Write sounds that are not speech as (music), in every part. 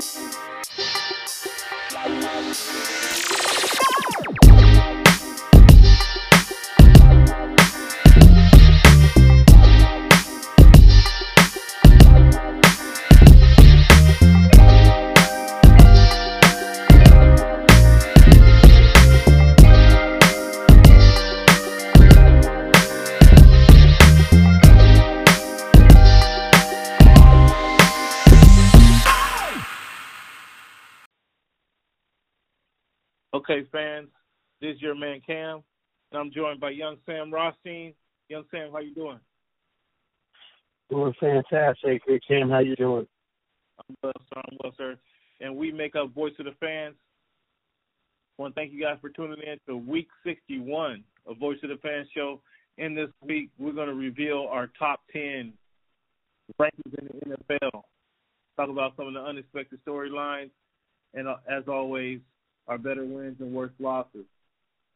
Go! Okay, fans, this is your man Cam, and I'm joined by Young Sam Rothstein. Young Sam, how you doing? Doing fantastic. Hey Cam, how you doing? I'm well, sir. I'm well, sir. And we make up Voice of the Fans. I want to thank you guys for tuning in to week 61 of Voice of the Fans show. In this week, we're going to reveal our top 10 rankings in the NFL. Talk about some of the unexpected storylines, and uh, as always, our better wins and worst losses.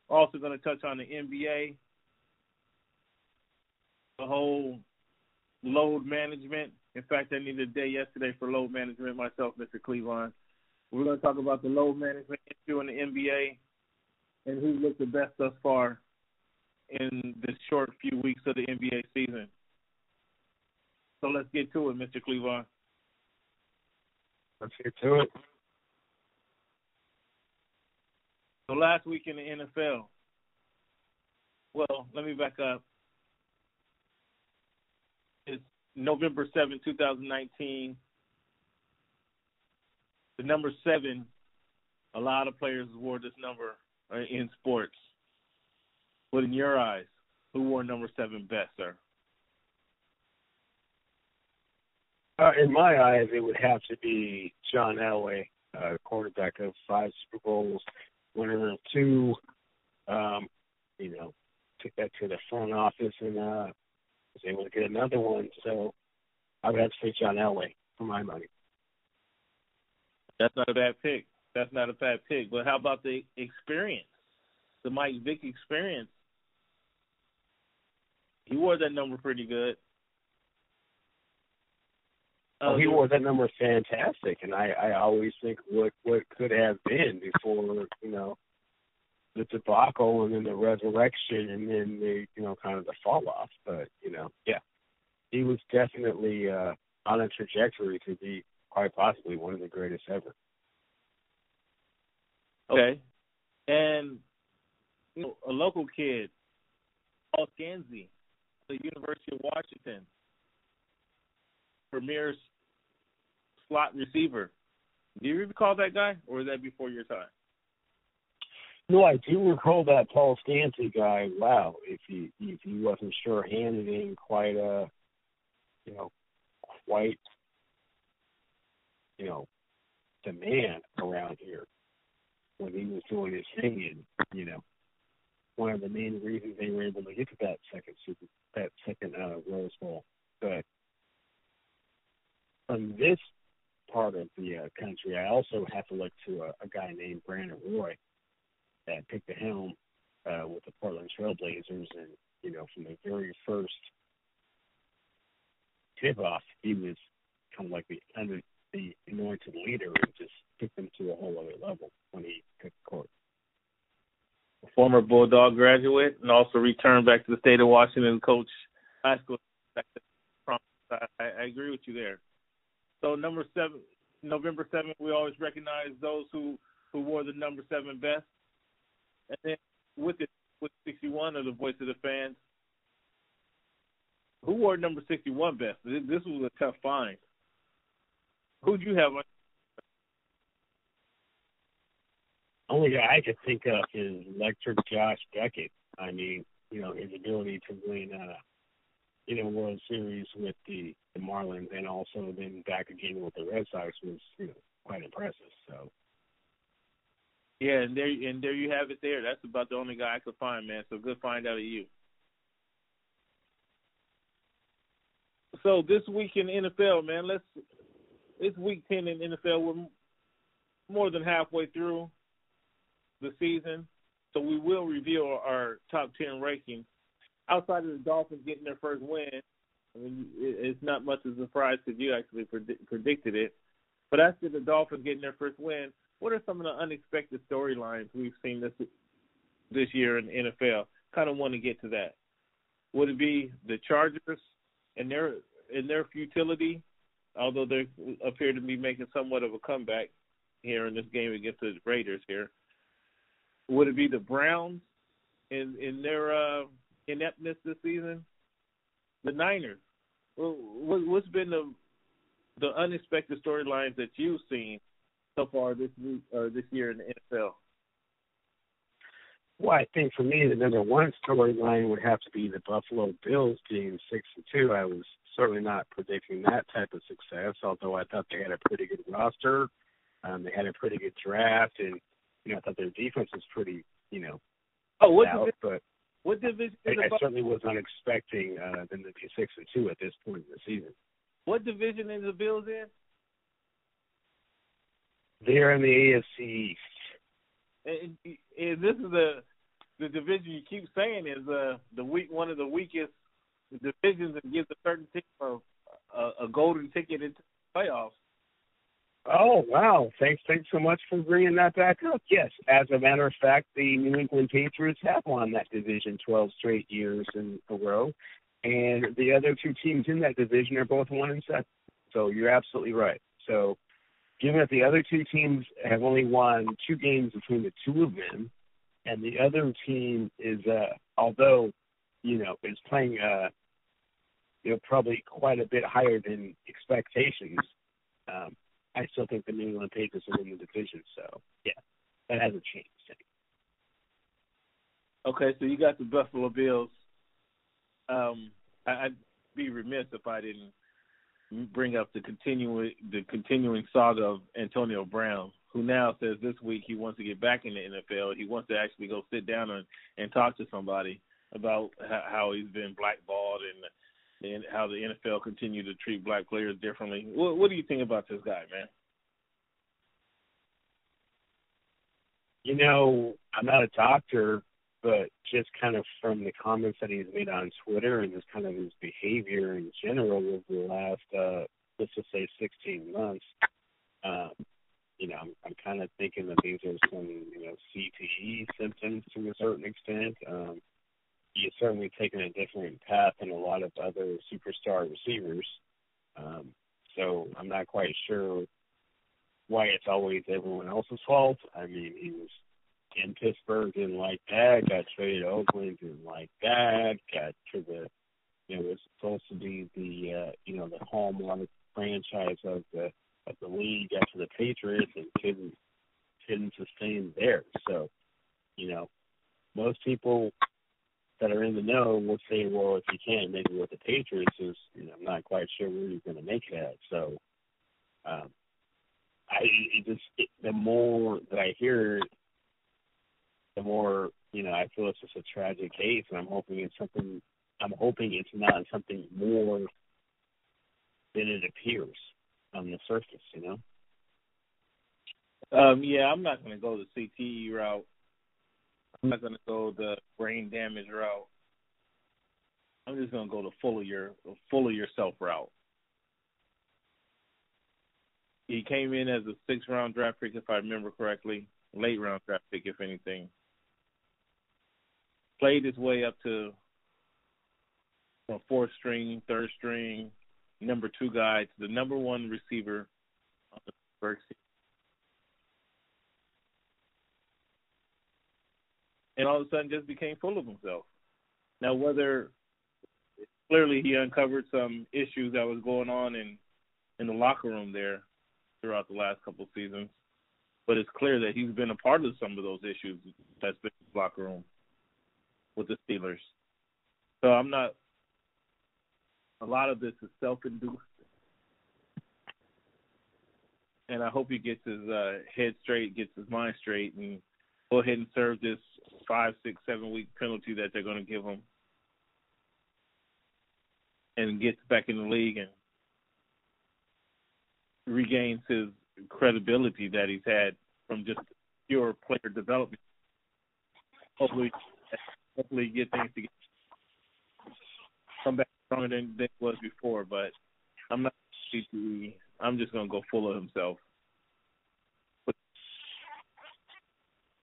Also going to touch on the NBA, the whole load management. In fact, I needed a day yesterday for load management myself, Mr. Cleveland. We're going to talk about the load management issue in the NBA and who looked the best thus far in the short few weeks of the NBA season. So let's get to it, Mr. Cleveland. Let's get to it. So last week in the NFL, well, let me back up. It's November 7, 2019. The number seven, a lot of players wore this number in sports. But in your eyes, who wore number seven best, sir? Uh, in my eyes, it would have to be John Elway, uh, quarterback of five Super Bowls, winner of two. Um, you know, took that to the front office and uh, was able to get another one. So I would have to say John Elway for my money. That's not a bad pick. That's not a bad pick. But how about the experience? The Mike Vick experience. He wore that number pretty good. Oh, he wore that number fantastic, and I I always think what what could have been before you know the debacle and then the resurrection and then the you know kind of the fall off. But you know, yeah, he was definitely uh, on a trajectory to be quite possibly one of the greatest ever. Okay, and you know, a local kid, Paul Skansi, the University of Washington, premier slot receiver. Do you recall that guy, or is that before your time? No, I do recall that Paul Skansi guy. Wow, if he if he wasn't sure-handed in quite a, you know, quite, you know, demand around here when he was doing his thing, and you know, one of the main reasons they were able to get to that second super, that second uh, Rose Bowl. But on this part of the uh, country, I also have to look to a, a guy named Brandon Roy that picked the helm uh, with the Portland Trailblazers, and you know, from the very first tip off, he was kind of like the under the anointed leader and just took them to a whole other level when he took the court. A former Bulldog graduate and also returned back to the state of Washington coach high school. I, I agree with you there. So number seven, November seventh, we always recognize those who who wore the number seven vest, And then with it, with 61 of the voice of the fans, who wore number 61 vest? This was a tough find. Who'd you have? Only guy I could think of is Electric Josh Beckett. I mean, you know, his ability to win, uh, you know, World Series with the, the Marlins and also then back again with the Red Sox was, you know, quite impressive. So yeah, and there and there you have it. There, that's about the only guy I could find, man. So good find out of you. So this week in NFL, man, let's it's week ten in NFL. We're more than halfway through the season, so we will reveal our top ten rankings. Outside of the Dolphins getting their first win, I mean, it's not much of a surprise because you actually predicted it. But after the Dolphins getting their first win, what are some of the unexpected storylines we've seen this this year in the NFL? Kind of want to get to that. Would it be the Chargers and their in their futility, although they appear to be making somewhat of a comeback here in this game against the Raiders here? Would it be the Browns in in their uh, ineptness this season? The Niners. What's been the the unexpected storylines that you've seen so far this week or this year in the NFL? Well, I think for me the number one storyline would have to be the Buffalo Bills being six and two. I was certainly not predicting that type of success, although I thought they had a pretty good roster. Um, they had a pretty good draft, and you know I thought their defense was pretty, you know, oh, what out, but what division? I, I certainly was not expecting uh, them to be six and two at this point in the season. What division is the Bills in? They're in the AFC East. And, and this is the the division you keep saying is uh, the weak one of the weakest divisions and gives a certain team a, a, a golden ticket into the playoffs. Oh wow! Thanks, thanks so much for bringing that back up. Yes, as a matter of fact, the New England Patriots have won that division 12 straight years in a row, and the other two teams in that division are both one and seven. So you're absolutely right. So, given that the other two teams have only won two games between the two of them, and the other team is, uh, although, you know, is playing, uh, you know, probably quite a bit higher than expectations. Um, I still think the New England Patriots will win the division. So yeah, that hasn't changed. Okay, so you got the Buffalo Bills. Um, I, would be remiss if I didn't bring up the continuing the continuing saga of Antonio Brown, who now says this week he wants to get back in the NFL. He wants to actually go sit down and, and talk to somebody about how he's been blackballed and and how the NFL continue to treat black players differently. What, what do you think about this guy, man? You know, I'm not a doctor, but just kind of from the comments that he's made on Twitter and just kind of his behavior in general over the last, uh, let's just say, 16 months, um, you know, I'm, I'm kind of thinking that these are some, you know, CTE symptoms to a certain extent. Um, he has certainly taken a different path than a lot of other superstar receivers. Um, so I'm not quite sure why it's always everyone else's fault. I mean, he was in Pittsburgh didn't like that, got traded to Oakland, didn't like that, got to the you know, was supposed to be the uh, you know, the hallmark franchise of the of the league after the Patriots and couldn't couldn't sustain there. So, you know, most people that are in the know will say, well, if you can't make it with the Patriots, is you know, I'm not quite sure where you're going to make it at. So, um, I it just it, the more that I hear, the more you know I feel it's just a tragic case, and I'm hoping it's something. I'm hoping it's not something more than it appears on the surface. You know. Um, yeah, I'm not going to go the CTE route. I'm not to go the brain damage route. I'm just to go the full of your full of yourself route. He came in as a six round draft pick, if I remember correctly, late round draft pick, if anything. Played his way up to from fourth string, third string, number two guy to the number one receiver on the first team. And all of a sudden just became full of himself. Now, whether clearly he uncovered some issues that was going on in in the locker room there throughout the last couple of seasons, but it's clear that he's been a part of some of those issues that's been in the locker room with the Steelers. So I'm not. A lot of this is self-induced, and I hope he gets his uh, head straight, gets his mind straight, and go ahead and serve this five, six, seven week penalty that they're going to give him, and gets back in the league and regains his credibility that he's had from just pure player development. Hopefully, hopefully get things to get, come back stronger than, than it was before. But I'm not I'm just gonna go full of himself.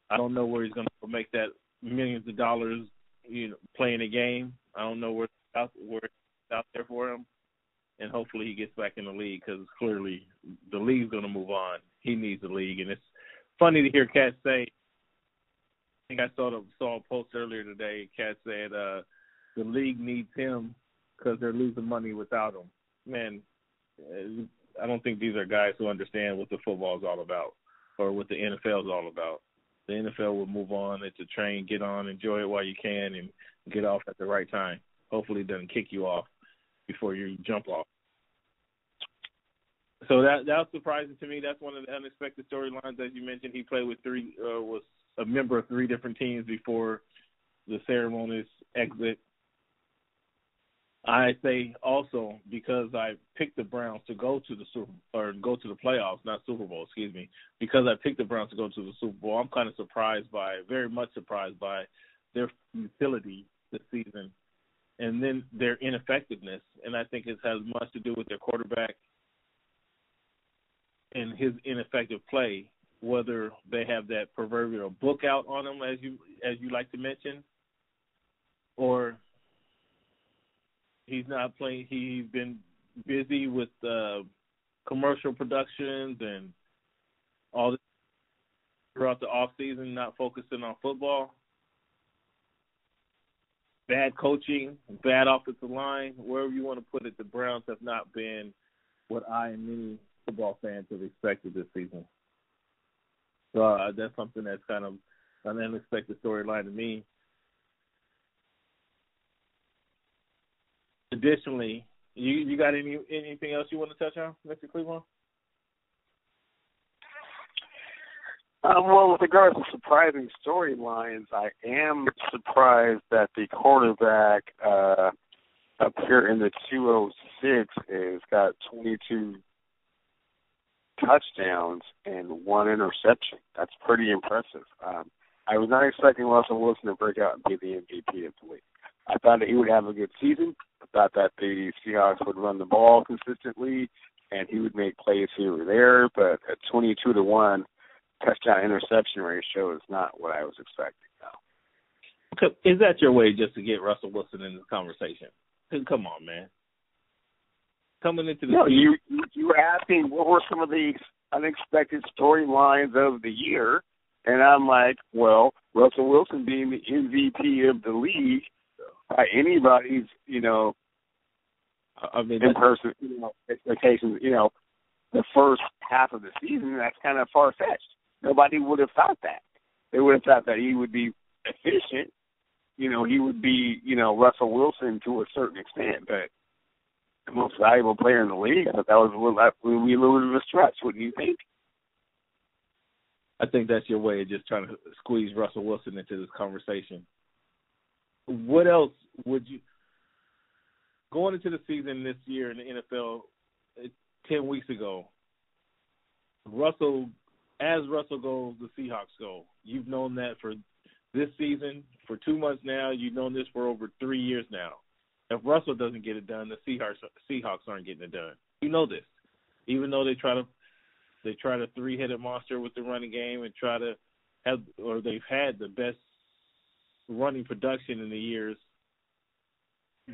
I don't know where he's gonna make that millions of dollars, you know, playing a game. I don't know where out where out there for him, and hopefully he gets back in the league because clearly the league's gonna move on. He needs the league, and it's funny to hear Cat say. I think I saw the, saw a post earlier today. Cat said uh, the league needs him because they're losing money without him. Man, I don't think these are guys who understand what the football is all about or what the NFL is all about. The NFL will move on. It's a train. Get on, enjoy it while you can, and get off at the right time. Hopefully, it doesn't kick you off before you jump off. So that that was surprising to me. That's one of the unexpected storylines, as you mentioned. He played with three, uh, was a member of three different teams before the ceremonious exit I say also because I picked the Browns to go to the Super or go to the playoffs, not Super Bowl, excuse me. Because I picked the Browns to go to the Super Bowl, I'm kind of surprised by, very much surprised by their utility this season, and then their ineffectiveness. And I think it has much to do with their quarterback and his ineffective play. Whether they have that proverbial book out on them, as you as you like to mention, or he's not playing. He's been busy with uh, commercial productions and all this throughout the off season, not focusing on football. Bad coaching, bad offensive line, wherever you want to put it, the Browns have not been what I and many football fans have expected this season. So uh, that's something that's kind of an unexpected storyline to me. Additionally, you you got any anything else you want to touch on, Mr. Cleveland? Um, well, with regards to surprising storylines, I am surprised that the quarterback uh, up here in the 206 has got 22 touchdowns and one interception. That's pretty impressive. Um, I was not expecting Russell Wilson to break out and be the MVP of the league. I thought that he would have a good season. I thought that the Seahawks would run the ball consistently and he would make plays here or there, but a 22 to 1 touchdown interception ratio is not what I was expecting. No. Is that your way just to get Russell Wilson in the conversation? Come on, man. Coming into the no, you you were asking what were some of the unexpected storylines of the year, and I'm like, well, Russell Wilson being the MVP of the league by anybody's, you know, I mean, in person, you know, expectations, you know, the first half of the season, that's kind of far fetched. Nobody would have thought that. They would have thought that he would be efficient. You know, he would be, you know, Russell Wilson to a certain extent, but the most valuable player in the league. I thought that was a little, be a little bit of a stretch, wouldn't you think? I think that's your way of just trying to squeeze Russell Wilson into this conversation what else would you going into the season this year in the NFL ten weeks ago? Russell, as Russell goes, the Seahawks go. You've known that for this season for two months now. You've known this for over three years now. If Russell doesn't get it done, the Seahawks Seahawks aren't getting it done. You know this, even though they try to they try to three headed monster with the running game and try to have or they've had the best running production in the years.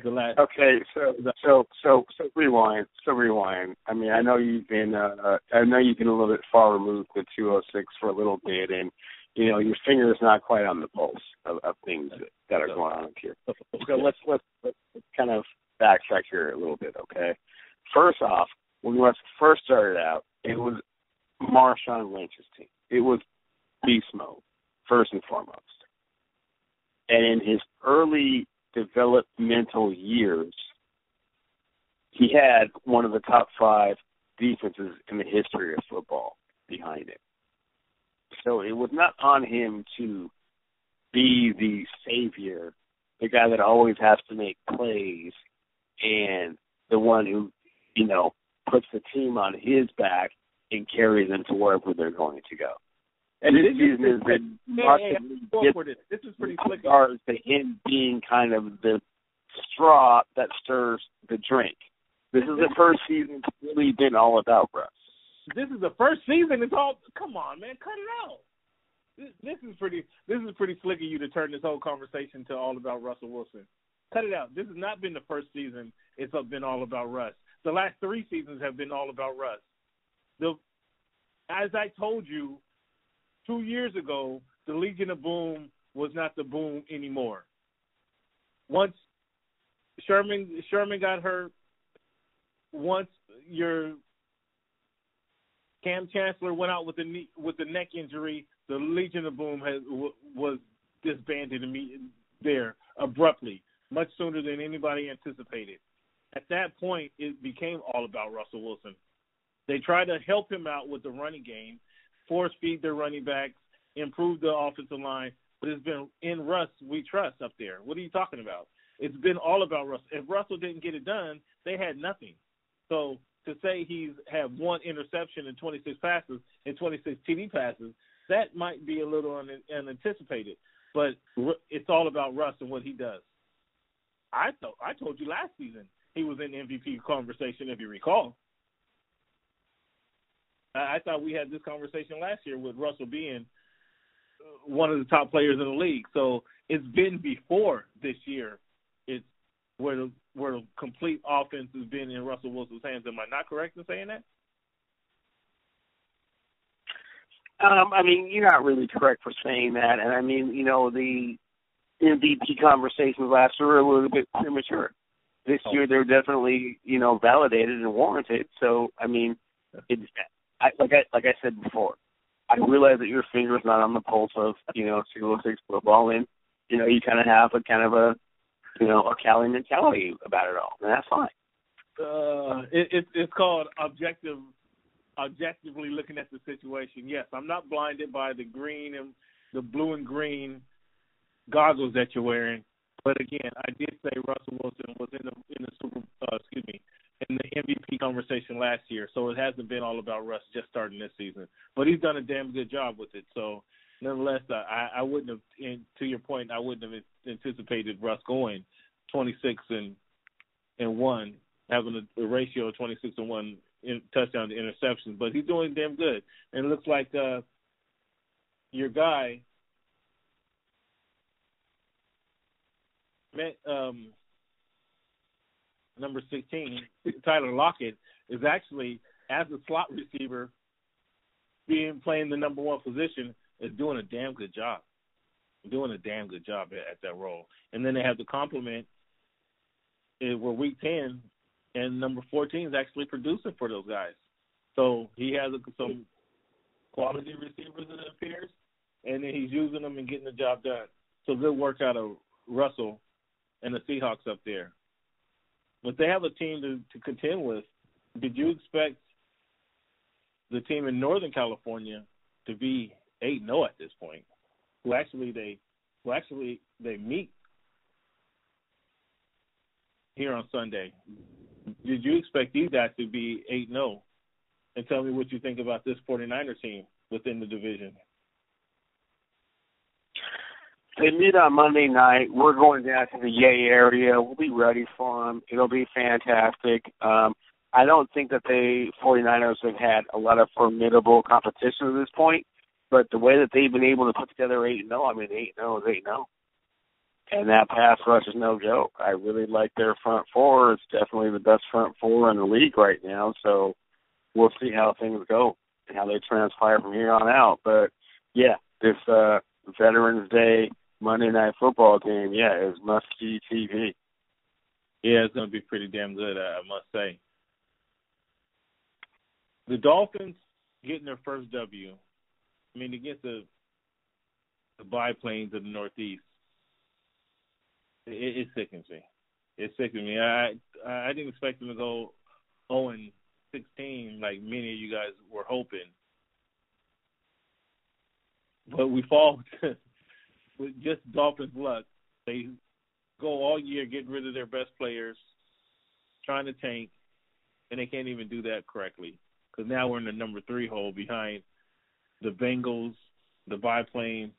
The last. Okay, so so so so rewind. So rewind. I mean, I know you've been. Uh, I know you've been a little bit far removed with 206 for a little bit, and you know your finger is not quite on the pulse of, of things that are going on here. So let's let's, let's kind of backtrack here a little bit, okay? First off, when West first started out, it was Marshawn Lynch's team. It was beast mode, first and foremost. And in his early developmental years, he had one of the top five defenses in the history of football behind him. So it was not on him to be the savior, the guy that always has to make plays, and the one who, you know, puts the team on his back and carries them to wherever they're going to go. And this season has been markedly different. This is pretty slick. to him being kind of the straw that stirs the drink. This is the first season it's really been all about Russ. This is the first season. It's all. Come on, man, cut it out. This, this is pretty. This is pretty slick of you to turn this whole conversation to all about Russell Wilson. Cut it out. This has not been the first season. It's been all about Russ. The last three seasons have been all about Russ. The, as I told you two years ago, the Legion of Boom was not the boom anymore. Once Sherman Sherman got hurt, once your Kam Chancellor went out with the knee, with the neck injury, the Legion of Boom has, was disbanded there abruptly, much sooner than anybody anticipated. At that point, it became all about Russell Wilson. They tried to help him out with the running game, force feed their running backs, improve the offensive line, but it's been in Russ we trust up there. What are you talking about? It's been all about Russ. If Russell didn't get it done, they had nothing. So to say he's had one interception and 26 passes and 26 TD passes, that might be a little un- unanticipated. But it's all about Russ and what he does. I thought I told you last season he was in MVP conversation, if you recall. I, I thought we had this conversation last year with Russell being one of the top players in the league. So it's been before this year. It's where the where the complete offense has been in Russell Wilson's hands. Am I not correct in saying that? Um, I mean, you're not really correct for saying that, and I mean, you know, the MVP conversations last year were a little bit premature. This oh. year, they're definitely, you know, validated and warranted. So, I mean, it's I, like I like I said before, I realize that your finger's not on the pulse of, you know, single six football, and you know, you kind of have a kind of a you know, a Cali mentality about it all, and that's fine. Uh, it, it, it's called objective, objectively looking at the situation. Yes, I'm not blinded by the green and the blue and green goggles that you're wearing. But again, I did say Russell Wilson was in the in the super, uh, excuse me, in the MVP conversation last year. So it hasn't been all about Russ just starting this season. But he's done a damn good job with it. So nonetheless, I, I wouldn't have. And to your point, I wouldn't have anticipated Russ going 26 and and one, having a, a ratio of 26 and one in touchdown to interceptions. But he's doing damn good, and it looks like uh, your guy. Um, number 16, Tyler Lockett, is actually as a slot receiver, being playing the number one position, is doing a damn good job. Doing a damn good job at, at that role. And then they have the complement eh, we're week ten, and number fourteen is actually producing for those guys. So he has some quality receivers it appears, and then he's using them and getting the job done. So good work out of Russell and the Seahawks up there. But they have a team to, to contend with. Did you expect the team in Northern California to be eight no oh at this point? Who actually they who actually they meet here on Sunday. Did you expect these guys to be 8 no? Oh? And tell me what you think about this 49er team within the division. They meet on Monday night. We're going down to the Yay area. We'll be ready for them. It'll be fantastic. Um, I don't think that the 49ers have had a lot of formidable competition at this point, but the way that they've been able to put together 8 0, I mean, 8 0 is 8 0 and that pass rush is no joke. I really like their front four. It's definitely the best front four in the league right now. So we'll see how things go and how they transpire from here on out. But yeah, this uh Veterans Day Monday Night Football game, yeah, is must see TV. Yeah, it's going to be pretty damn good, I must say. The Dolphins getting their first W. I mean, against the the biplanes of the Northeast it, it sickens me. It sickens me. I I didn't expect them to go 0 and 16 like many of you guys were hoping, but we fall (laughs) with just Dolphins' luck. They go all year getting rid of their best players, trying to tank, and they can't even do that correctly. Because now we're in the number three hole behind the Bengals, the biplane,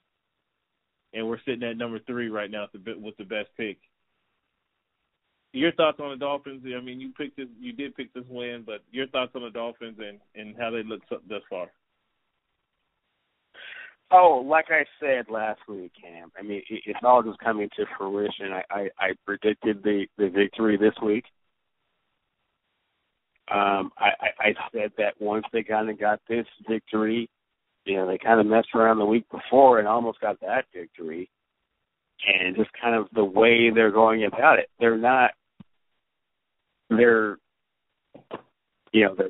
and we're sitting at number three right now with the best pick. your thoughts on the Dolphins? I mean, you picked this, you did pick this win, but your thoughts on the Dolphins and and how they look thus far? Oh, like I said last week, Cam. I mean, it, it's all just coming to fruition. I, I, I predicted the the victory this week. Um, I, I, I said that once they kind of got this victory, you know, they kind of messed around the week before and almost got that victory. And just kind of the way they're going about it, they're not, they're, you know, they're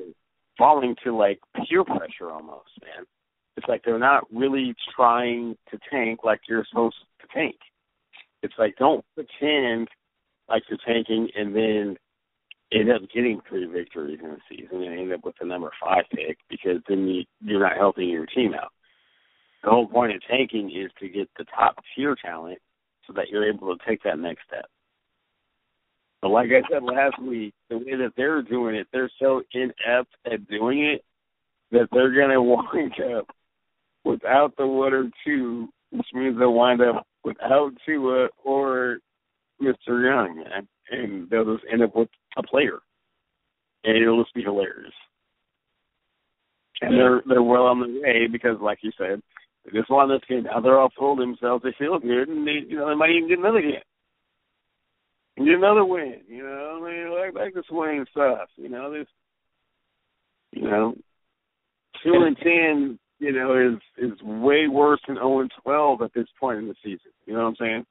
falling to like peer pressure almost, man. It's like they're not really trying to tank like you're supposed to tank. It's like don't pretend like you're tanking and then end up getting three victories in a season and end up with the number five pick because then you, you're not helping your team out. The whole point of tanking is to get the top tier talent so that you're able to take that next step. But like I said last week, the way that they're doing it, they're so inept at doing it that they're going (laughs) to wind up without the one or two, which means they'll wind up without Tua uh, or Mr. Young, and they'll just end up with a player, and it'll just be hilarious. And they're they're well on the way because, like you said, they just won this game. Now they're all full themselves. They feel good, and they you know they might even get another game, and get another win. You know, they like like this winning stuff. You know, this you know two and ten. You know, is is way worse than zero and twelve at this point in the season. You know what I'm saying?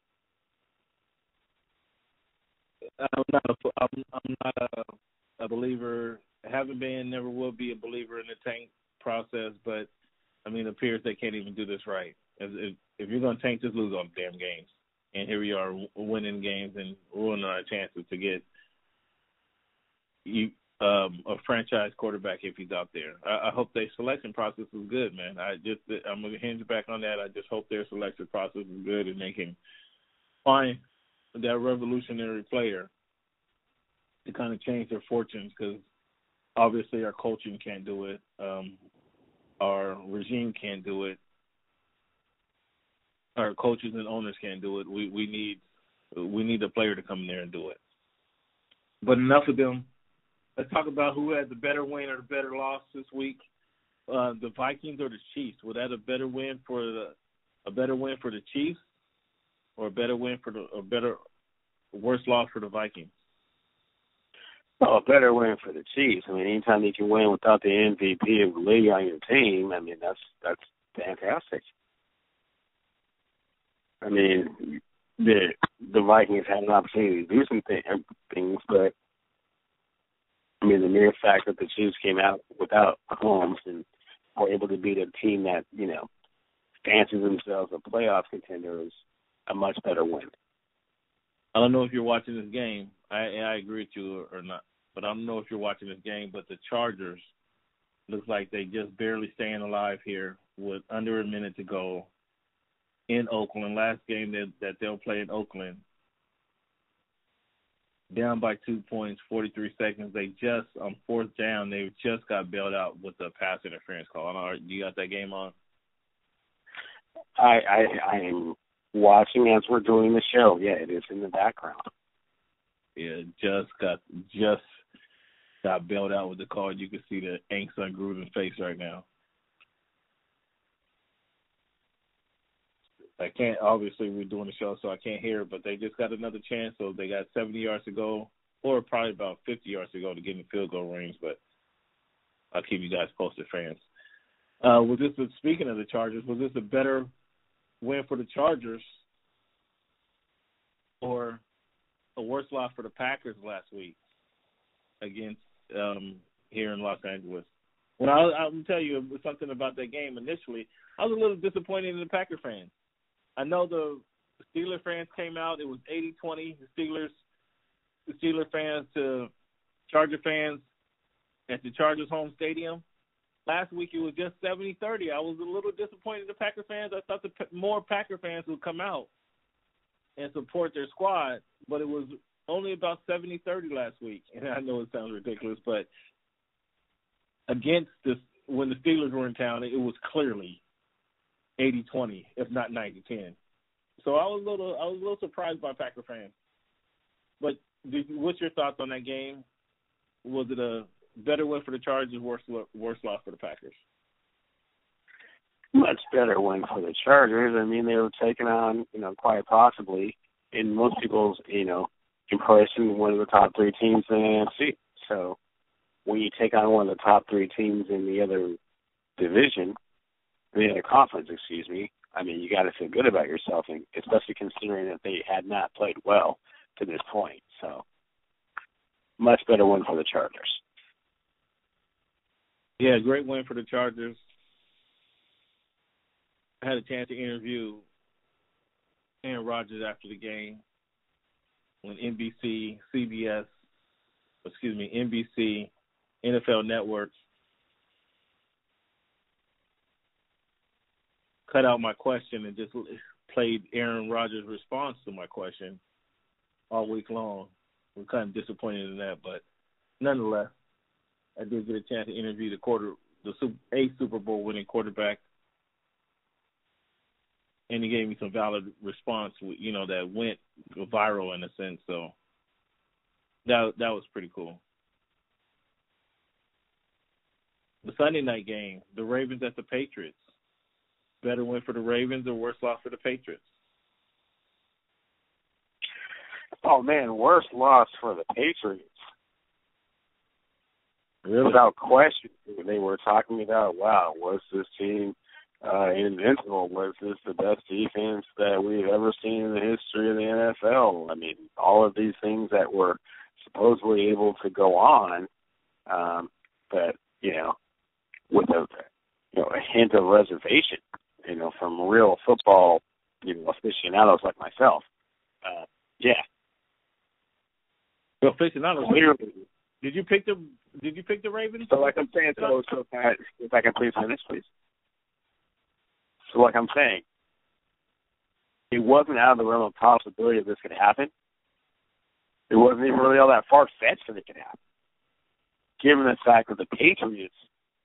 I'm not a I'm, I'm not a, a believer. I Haven't been, never will be a believer in the tank process. But I mean, it appears they can't even do this right. If, if, if you're going to tank, just lose all the damn games. And here we are winning games and ruining our chances to get you um, a franchise quarterback if he's out there. I, I hope their selection process is good, man. I just I'm gonna hinge back on that. I just hope their selection process is good and they can find that revolutionary player to kind of change their fortunes because obviously our coaching can't do it, um, our regime can't do it, our coaches and owners can't do it. We we need we need a player to come in there and do it. But enough of them. Let's talk about who had the better win or the better loss this week. Uh, the Vikings or the Chiefs? Was that a better win for the a better win for the Chiefs or a better win for the a better worse loss for the Vikings? Oh, a better win for the Chiefs. I mean, anytime you can win without the MVP of the league on your team, I mean that's that's fantastic. I mean, the the Vikings had an opportunity to do some th- things, but I mean, the mere fact that the Chiefs came out without Mahomes and were able to beat a team that you know fancies themselves a playoff contender is a much better win. I don't know if you're watching this game. I I agree with you or not, but I don't know if you're watching this game. But the Chargers looks like they just barely staying alive here with under a minute to go in Oakland. Last game that that they'll play in Oakland, down by two points, 43 seconds. They just on fourth down, they just got bailed out with a pass interference call. I don't know, you got that game on? I I I am watching as we're doing the show. Yeah, it is in the background. Yeah, just got just got bailed out with the call. You can see the angst on Gruden's face right now. I can't obviously we're doing the show so I can't hear but they just got another chance, so they got seventy yards to go, or probably about fifty yards to go to get in the field goal range, but I'll keep you guys posted, fans. Uh, was this speaking of the Chargers, was this a better win for the Chargers or a worse loss for the Packers last week against um, here in Los Angeles. Well, I'll, I'll tell you something about that game. Initially, I was a little disappointed in the Packer fans. I know the Steeler fans came out. It was 80-20. The Steelers, the Steeler fans to Charger fans at the Chargers home stadium. Last week it was just 70-30. I was a little disappointed the Packer fans. I thought the more Packer fans would come out and support their squad, but it was only about 70-30 last week. (laughs) And I know it sounds ridiculous, but against this when the Steelers were in town, it was clearly 80-20, if not 90-10. So I was a little I was a little surprised by Packer fans. But did, what's your thoughts on that game? Was it a better win for the Chargers, worse worse loss for the Packers? Much better win for the Chargers. I mean, they were taking on, you know, quite possibly, in most people's, you know, impression, one of the top three teams in the NFC. So when you take on one of the top three teams in the other division, the other conference, excuse me, I mean, you got to feel good about yourself, and especially considering that they had not played well to this point. So, much better win for the Chargers. Yeah, great win for the Chargers. I had a chance to interview Aaron Rodgers after the game when NBC, CBS, excuse me, NBC, NFL Networks cut out my question and just played Aaron Rodgers' response to my question all week long. We're kind of disappointed in that, but nonetheless, I did get a chance to interview the quarter, the a Super Bowl winning quarterback, and he gave me some valid response. You know that went viral in a sense, so that that was pretty cool. The Sunday night game, the Ravens at the Patriots better win for the Ravens or worse loss for the Patriots? Oh man, worst loss for the Patriots. Really? Without question, they were talking about, wow, was this team uh, invincible? Was this the best defense that we've ever seen in the history of the NFL? I mean, all of these things that were supposedly able to go on, um, but you know, with a you know a hint of reservation you know, from real football, you know, aficionados like myself. Uh, yeah. Well, aficionados. Literally. Did you pick the Did you pick the Ravens? So, like I'm saying, so, so can I, if I can please finish, please. So, like I'm saying, it wasn't out of the realm of possibility that this could happen. It wasn't even really all that far fetched that it could happen, given the fact that the Patriots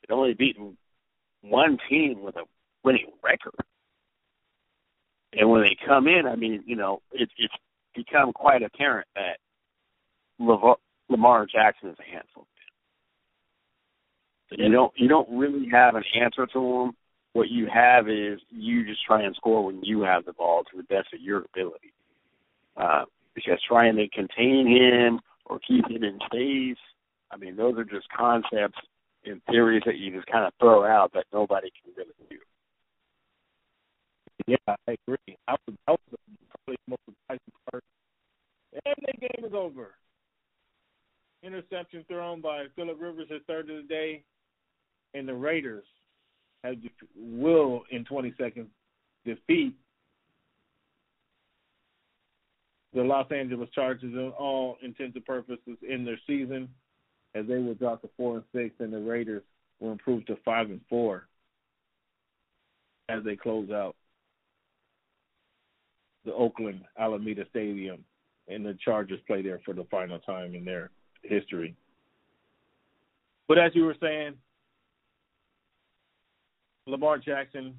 had only beaten one team with a winning record. And when they come in, I mean, you know, it's it's become quite apparent that Lamar Jackson is a handful. You don't you don't really have an answer to him. What you have is you just try and score when you have the ball to the best of your ability. Uh, because trying to contain him or keep him in space, I mean, those are just concepts and theories that you just kind of throw out that nobody can really. Yeah, I agree. I was, that was probably the most surprising part. And the game is over. Interception thrown by Philip Rivers, his third of the day, and the Raiders have will in 20 seconds defeat the Los Angeles Chargers in all intents and purposes in their season, as they will drop to four and six, and the Raiders will improve to five and four as they close out the Oakland Alameda Stadium, and the Chargers play there for the final time in their history. But as you were saying, Lamar Jackson,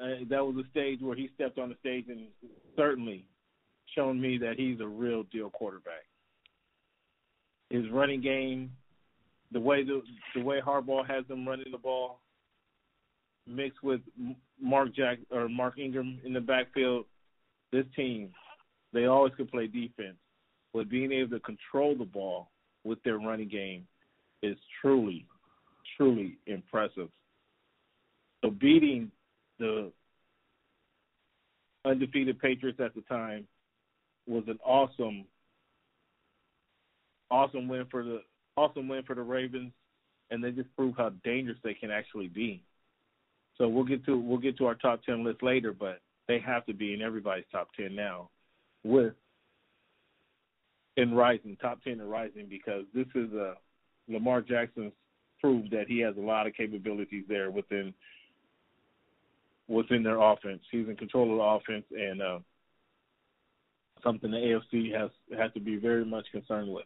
uh, that was a stage where he stepped on the stage and certainly shown me that he's a real deal quarterback. His running game, the way the the way Harbaugh has them running the ball, mixed with Mark Jack or Mark Ingram in the backfield, this team, they always can play defense, but being able to control the ball with their running game is truly, truly impressive. So beating the undefeated Patriots at the time was an awesome, awesome win for the awesome win for the Ravens, and they just proved how dangerous they can actually be. So we'll get to we'll get to our top ten list later, but they have to be in everybody's top ten now, with in rising top ten and rising because this is a Lamar Jackson's proved that he has a lot of capabilities there within within their offense. He's in control of the offense and uh, something the AFC has has to be very much concerned with.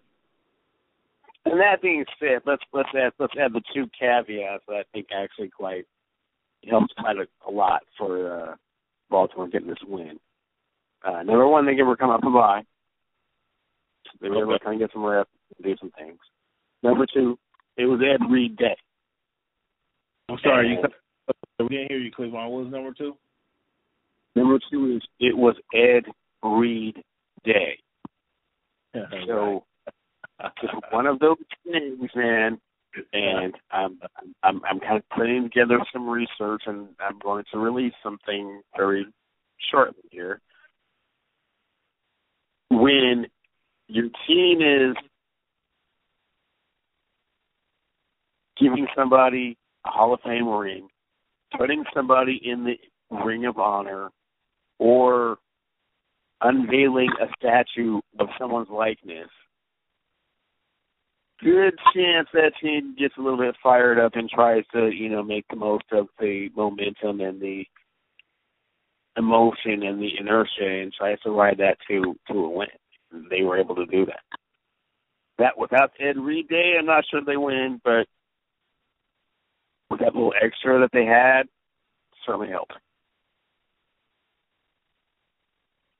And that being said, let's let's add let's add the two caveats that I think actually quite helps quite a, a lot for uh, Baltimore getting this win. Uh, number one, they give her come up a bye. They were able to kind of get some reps, do some things. Number two, it was Ed Reed Day. I'm sorry, and, you we didn't hear you, Cleveland. What was number two? Number two is it was Ed Reed Day. (laughs) so just (laughs) one of those things, man. And I'm I'm I'm kind of putting together some research, and I'm going to release something very shortly here. When your team is giving somebody a Hall of Fame ring, putting somebody in the Ring of Honor, or unveiling a statue of someone's likeness, good chance that team gets a little bit fired up and tries to, you know, make the most of the momentum and the emotion and the inertia and tries to ride that to to a win. They were able to do that. That without Ed Reed Day, I'm not sure they win, but with that little extra that they had, certainly helped.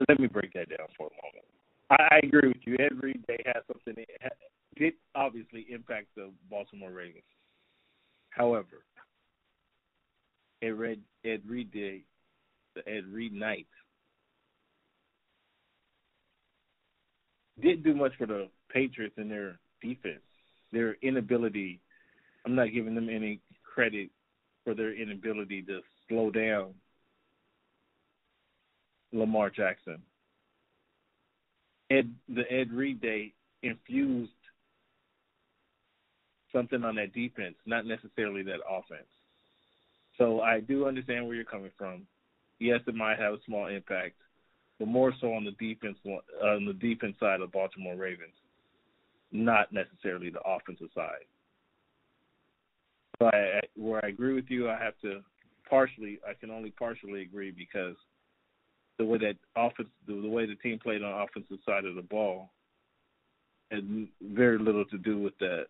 Let me break that down for a moment. I, agree with you. Every day has something that did obviously impact the Baltimore Ravens. However, Ed, Red, Ed Reed Day, the Ed Reed night, didn't do much for the Patriots in their defense. Their inability, I'm not giving them any credit for their inability to slow down Lamar Jackson. Ed, the Ed Reed day infused something on that defense, not necessarily that offense. So I do understand where you're coming from. Yes, it might have a small impact, but more so on the defense on the defense side of Baltimore Ravens, not necessarily the offensive side. So I, where I agree with you, I have to partially. I can only partially agree because the way that offense, the, the way the team played on the offensive side of the ball, had very little to do with the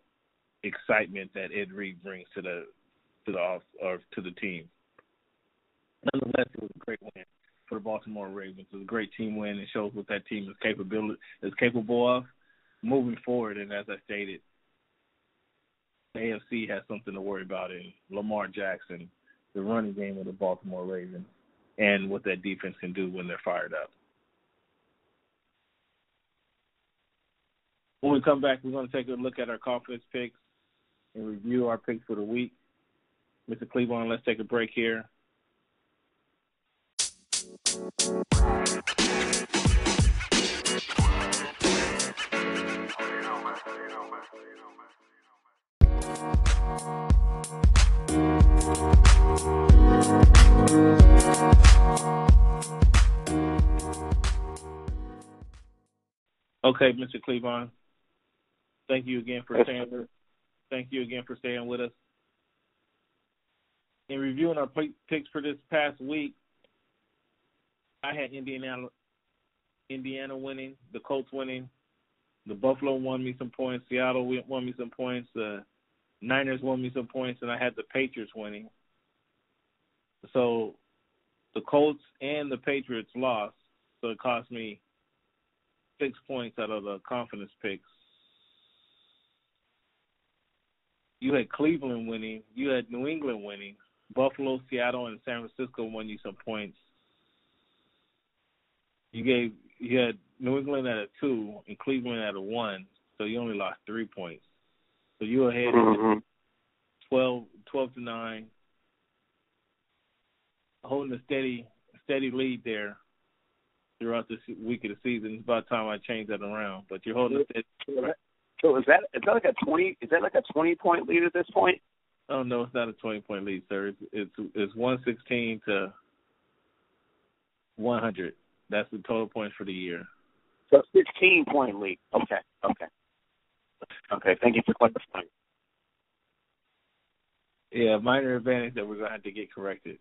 excitement that Ed Reed brings to the to the off or to the team. Nonetheless, it was a great win for the Baltimore Ravens. It was a great team win. It shows what that team is capable is capable of moving forward. And as I stated, the AFC has something to worry about in Lamar Jackson, the running game of the Baltimore Ravens and what that defense can do when they're fired up. When we come back, we're going to take a look at our conference picks and review our picks for the week. Mr. Cleveland, let's take a break here. Okay, Mr. Cleveland. Thank you again for staying with Thank you again for staying with us. In reviewing our picks for this past week, I had Indiana Indiana winning, the Colts winning, the Buffalo won me some points, Seattle won me some points, the Niners won me some points, and I had the Patriots winning. So the Colts and the Patriots lost, so it cost me six points out of the confidence picks. You had Cleveland winning. You had New England winning. Buffalo, Seattle, and San Francisco won you some points. You gave you had New England at a two and Cleveland at a one, so you only lost three points. So you ahead mm-hmm. 12, 12 to nine, holding a steady steady lead there throughout this week of the season. It's about time I change that around. But you're holding it. So is that is that like a twenty? Is that like a twenty point lead at this point? Oh no, it's not a twenty point lead, sir. It's it's, it's one sixteen to one hundred. That's the total points for the year. So sixteen point lead. Okay, okay, okay. Thank you for clarifying. Yeah, minor advantage that we're gonna have to get corrected.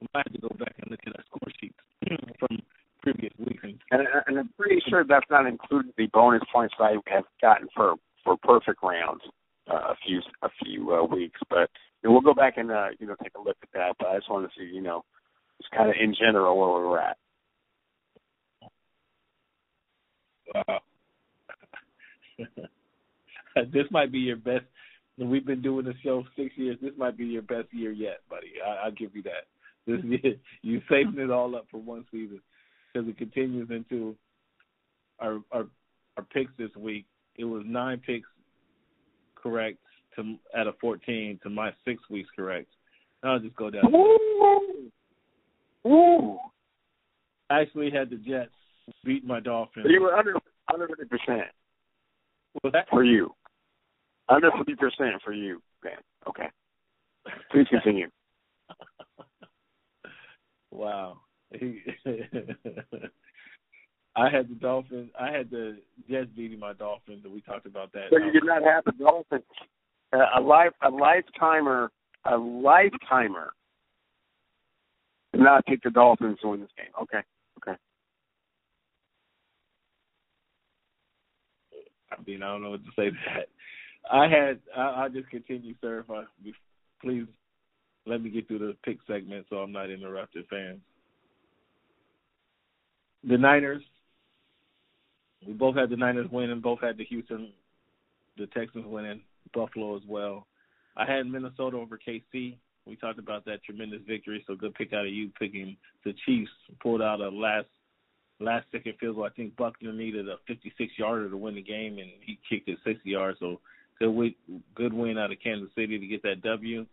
We might have to go back and look at our score sheets (clears throat) from previous weeks. And, and I'm pretty sure that's not included the bonus points I have gotten for for perfect rounds uh, a few a few uh, weeks. But know, we'll go back and uh, you know take a look at that. But I just wanted to see you know just kind of in general where we're at. Wow. (laughs) this might be your best. We've been doing the show six years. This might be your best year yet, buddy. I, I'll give you that. (laughs) This year, you saving it all up for one season because it continues into our our our picks this week. It was nine picks correct to out of fourteen to my six weeks correct. I'll just go down. Ooh. Ooh. I actually had the Jets beat my Dolphins. You were under under fifty percent. Was that for you? Under fifty percent for you, man. Okay. Please continue. (laughs) wow. (laughs) I had the Dolphins. I had the Jets beating my Dolphins, and we talked about that. So you did not have the Dolphins. Uh, a life, a lifetimer, a lifetimer. Did not pick the Dolphins to win this game. Okay, okay. I mean, I don't know what to say to that. I had. I, will just continue, sir. If I please let me get through the pick segment, so I'm not interrupted, fans. The Niners we both had the Niners winning, both had the Houston, the Texans winning, Buffalo as well. I had Minnesota over KC. We talked about that tremendous victory, so good pick out of you picking the Chiefs. Pulled out a last last second field goal. I think Butker needed a 56 yarder to win the game, and he kicked it 60 yards. So good win, good win out of Kansas City to get that W.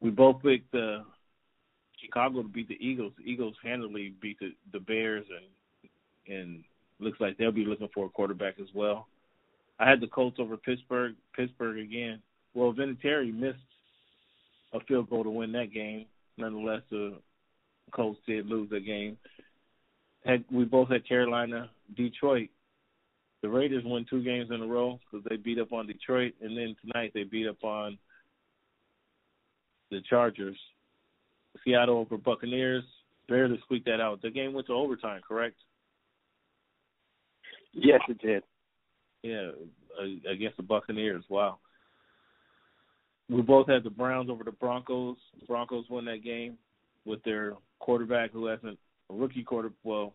We both picked uh, Chicago to beat the Eagles. The Eagles handily beat the, the Bears, and and looks like they'll be looking for a quarterback as well. I had the Colts over Pittsburgh. Pittsburgh again. Well, Vinatieri missed a field goal to win that game. Nonetheless, the Colts did lose the game. Had we both had Carolina, Detroit. The Raiders won two games in a row because they beat up on Detroit, and then tonight they beat up on the Chargers. Seattle over Buccaneers barely squeaked that out. The game went to overtime, correct? Yes, it did. Yeah, against the Buccaneers. Wow. We both had the Browns over the Broncos. The Broncos won that game with their quarterback who hasn't a rookie quarter. Well,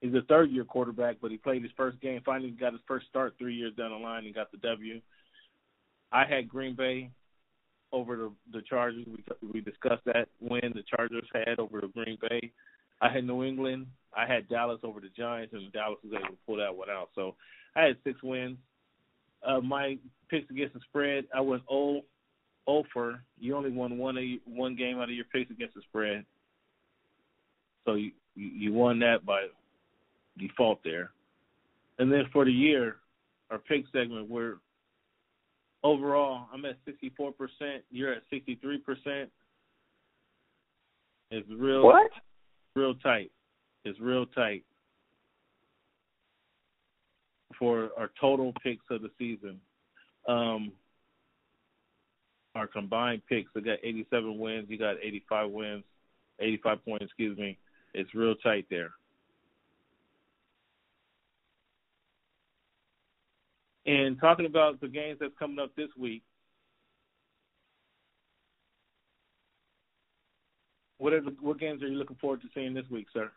he's a third year quarterback, but he played his first game. Finally, got his first start three years down the line and got the W. I had Green Bay over the the Chargers. We we discussed that win the Chargers had over the Green Bay. I had New England. I had Dallas over the Giants, and Dallas was able to pull that one out. So I had six wins. Uh, my picks against the spread, I went 0, 0 for. You only won one one game out of your picks against the spread. So you you won that by default there. And then for the year, our pick segment, we're overall I'm at 64%. You're at 63%. It's real. What? real tight. It's real tight for our total picks of the season. Um, our combined picks, I got 87 wins. You got 85 wins, 85 points. Excuse me. It's real tight there. And talking about the games that's coming up this week, What are the, what games are you looking forward to seeing this week, sir?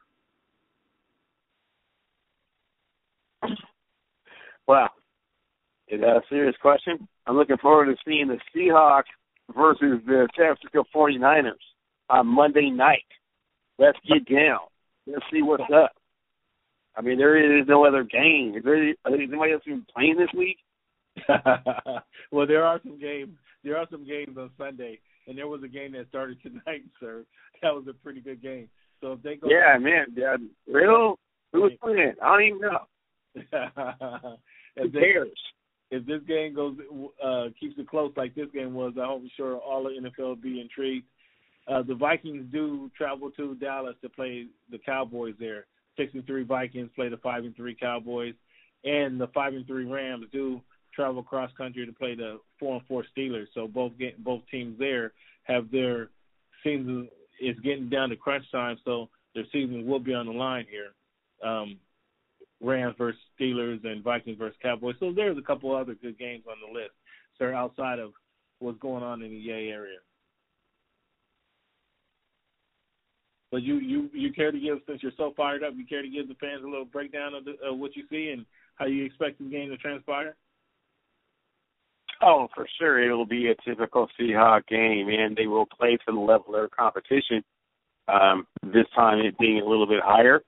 Well, is that a serious question? I'm looking forward to seeing the Seahawks versus the San Francisco 49ers on Monday night. Let's get down. Let's see what's up. I mean, there is no other game. Is there is anybody else even playing this week? (laughs) well, there are some games. There are some games on Sunday and there was a game that started (laughs) tonight, sir. That was a pretty good game. So if they go, yeah, man, yeah, real. Who's playing? I don't even know. (laughs) Who cares? If this game goes uh keeps it close like this game was, I'm sure all the NFL will be intrigued. Uh, the Vikings do travel to Dallas to play the Cowboys there. Six and three Vikings play the five and three Cowboys, and the five and three Rams do travel cross country to play the four and four Steelers. So both get, both teams there have their season is getting down to crunch time, so their season will be on the line here. Um, Rams versus Steelers and Vikings versus Cowboys. So there's a couple other good games on the list, sir, outside of what's going on in the Yay area. But you you you care to give since you're so fired up, you care to give the fans a little breakdown of, the, of what you see and how you expect the game to transpire. Oh, for sure, it'll be a typical Seahawk game, and they will play to the level of their competition. Um, this time, it being a little bit higher,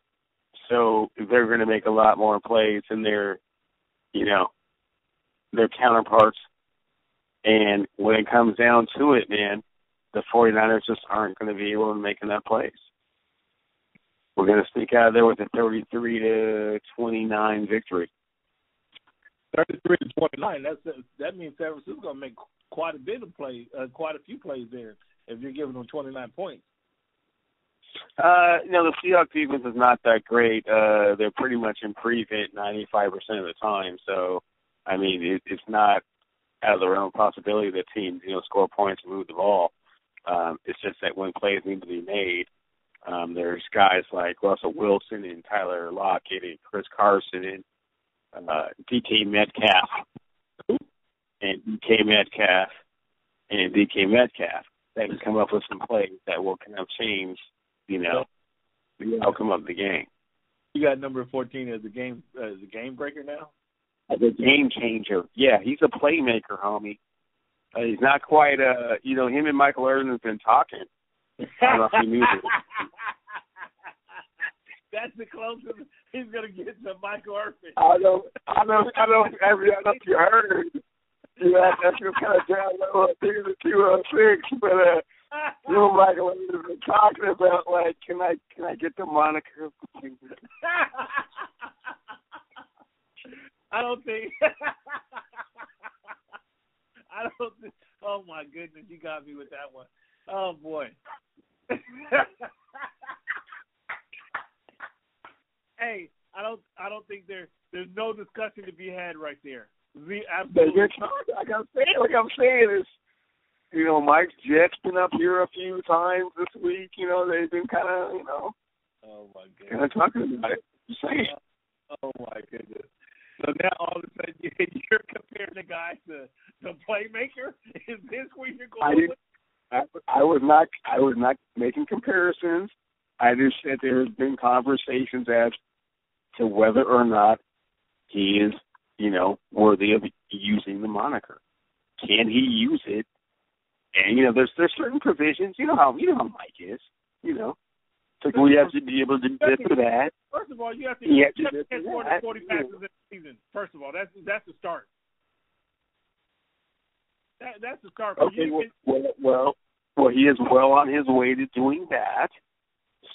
so they're going to make a lot more plays than their, you know, their counterparts. And when it comes down to it, man, the 49ers just aren't going to be able to make enough plays. We're going to sneak out of there with a 33 to 29 victory. 33 to 29. That's that means San Francisco's going to make quite a bit of play, uh, quite a few plays there if you're giving them 29 points. Uh, you know, the Seahawks defense is not that great. Uh, they're pretty much in prevent 95% of the time. So, I mean, it, it's not out of the realm of possibility that teams, you know, score points and move the ball. Um, it's just that when plays need to be made, um, there's guys like Russell Wilson and Tyler Lockett and Chris Carson and uh, DK Metcalf and DK Metcalf and DK Metcalf that can come up with some plays that will kind of change, you know, the outcome of the game. You got number fourteen as a game as a game breaker now. As a game changer, yeah, he's a playmaker, homie. Uh, he's not quite uh you know him and Michael Irvin have been talking. I don't know if you knew that. (laughs) That's the closest he's gonna get to Michael Irvin. I don't, I don't, I don't. Every I know you heard. Yeah, that's just kind of down low. I think it's two oh six, but uh, you know, Michael Irvin been talking about like, can I, can I get the moniker? (laughs) I don't think. (laughs) I don't. Think, oh my goodness, you got me with that one. Oh boy. (laughs) hey, I don't. I don't think there. There's no discussion to be had right there. The absolutely. Like I'm saying, like I'm saying is, you know, Mike's Jets been up here a few times this week. You know, they've been kind of, you know, oh my goodness, kind of talking about it. I'm saying. Oh my goodness. So now all of a sudden (laughs) you're comparing the guy to the playmaker. (laughs) Is this where you're going? I, did, I, I was not. I was not making comparisons. I just said there's been conversations as to whether or not he is, you know, worthy of using the moniker. Can he use it? And you know, there's there's certain provisions. You know how you know how Mike is. You know, so we have to be able to do this or that. First of all, you have to, you have to get more than 40 passes in the season. First of all, that's that's the start. That, that's the start. Okay, well, well, well, well, he is well on his way to doing that.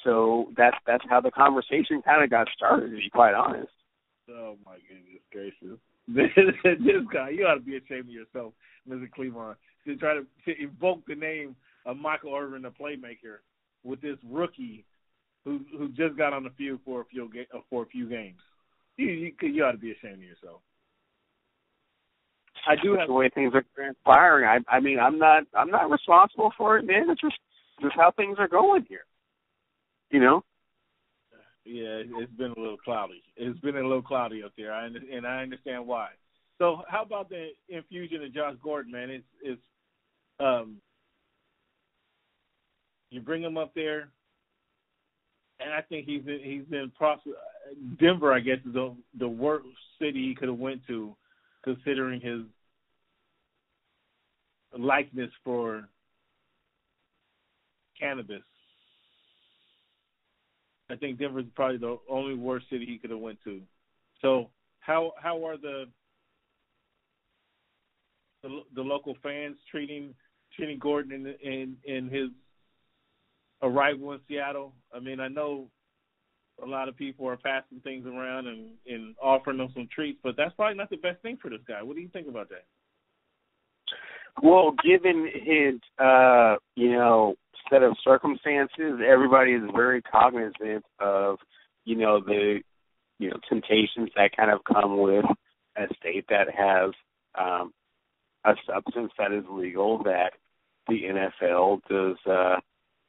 So that's that's how the conversation kind of got started. To be quite honest. Oh my goodness gracious! (laughs) this guy, you ought to be ashamed of yourself, Mr. Cleveland, to try to, to evoke the name of Michael Irvin, the playmaker, with this rookie who who just got on the field for a few ga- for a few games. You you, you ought to be ashamed of yourself. I do have the way things are transpiring. I I mean I'm not I'm not responsible for it, man. It's just just how things are going here. You know. Yeah, it's been a little cloudy. It's been a little cloudy up there, I, and I understand why. So, how about the infusion of Josh Gordon, man? It's it's um, you bring him up there and I think he's been he's been pros- Denver. I guess is the the worst city he could have went to, considering his likeness for cannabis. I think Denver is probably the only worst city he could have went to. So how how are the the, the local fans treating treating Gordon in in, in his arrival in Seattle. I mean, I know a lot of people are passing things around and, and offering them some treats, but that's probably not the best thing for this guy. What do you think about that? Well, given his uh, you know, set of circumstances, everybody is very cognizant of, you know, the you know, temptations that kind of come with a state that has um a substance that is legal that the NFL does uh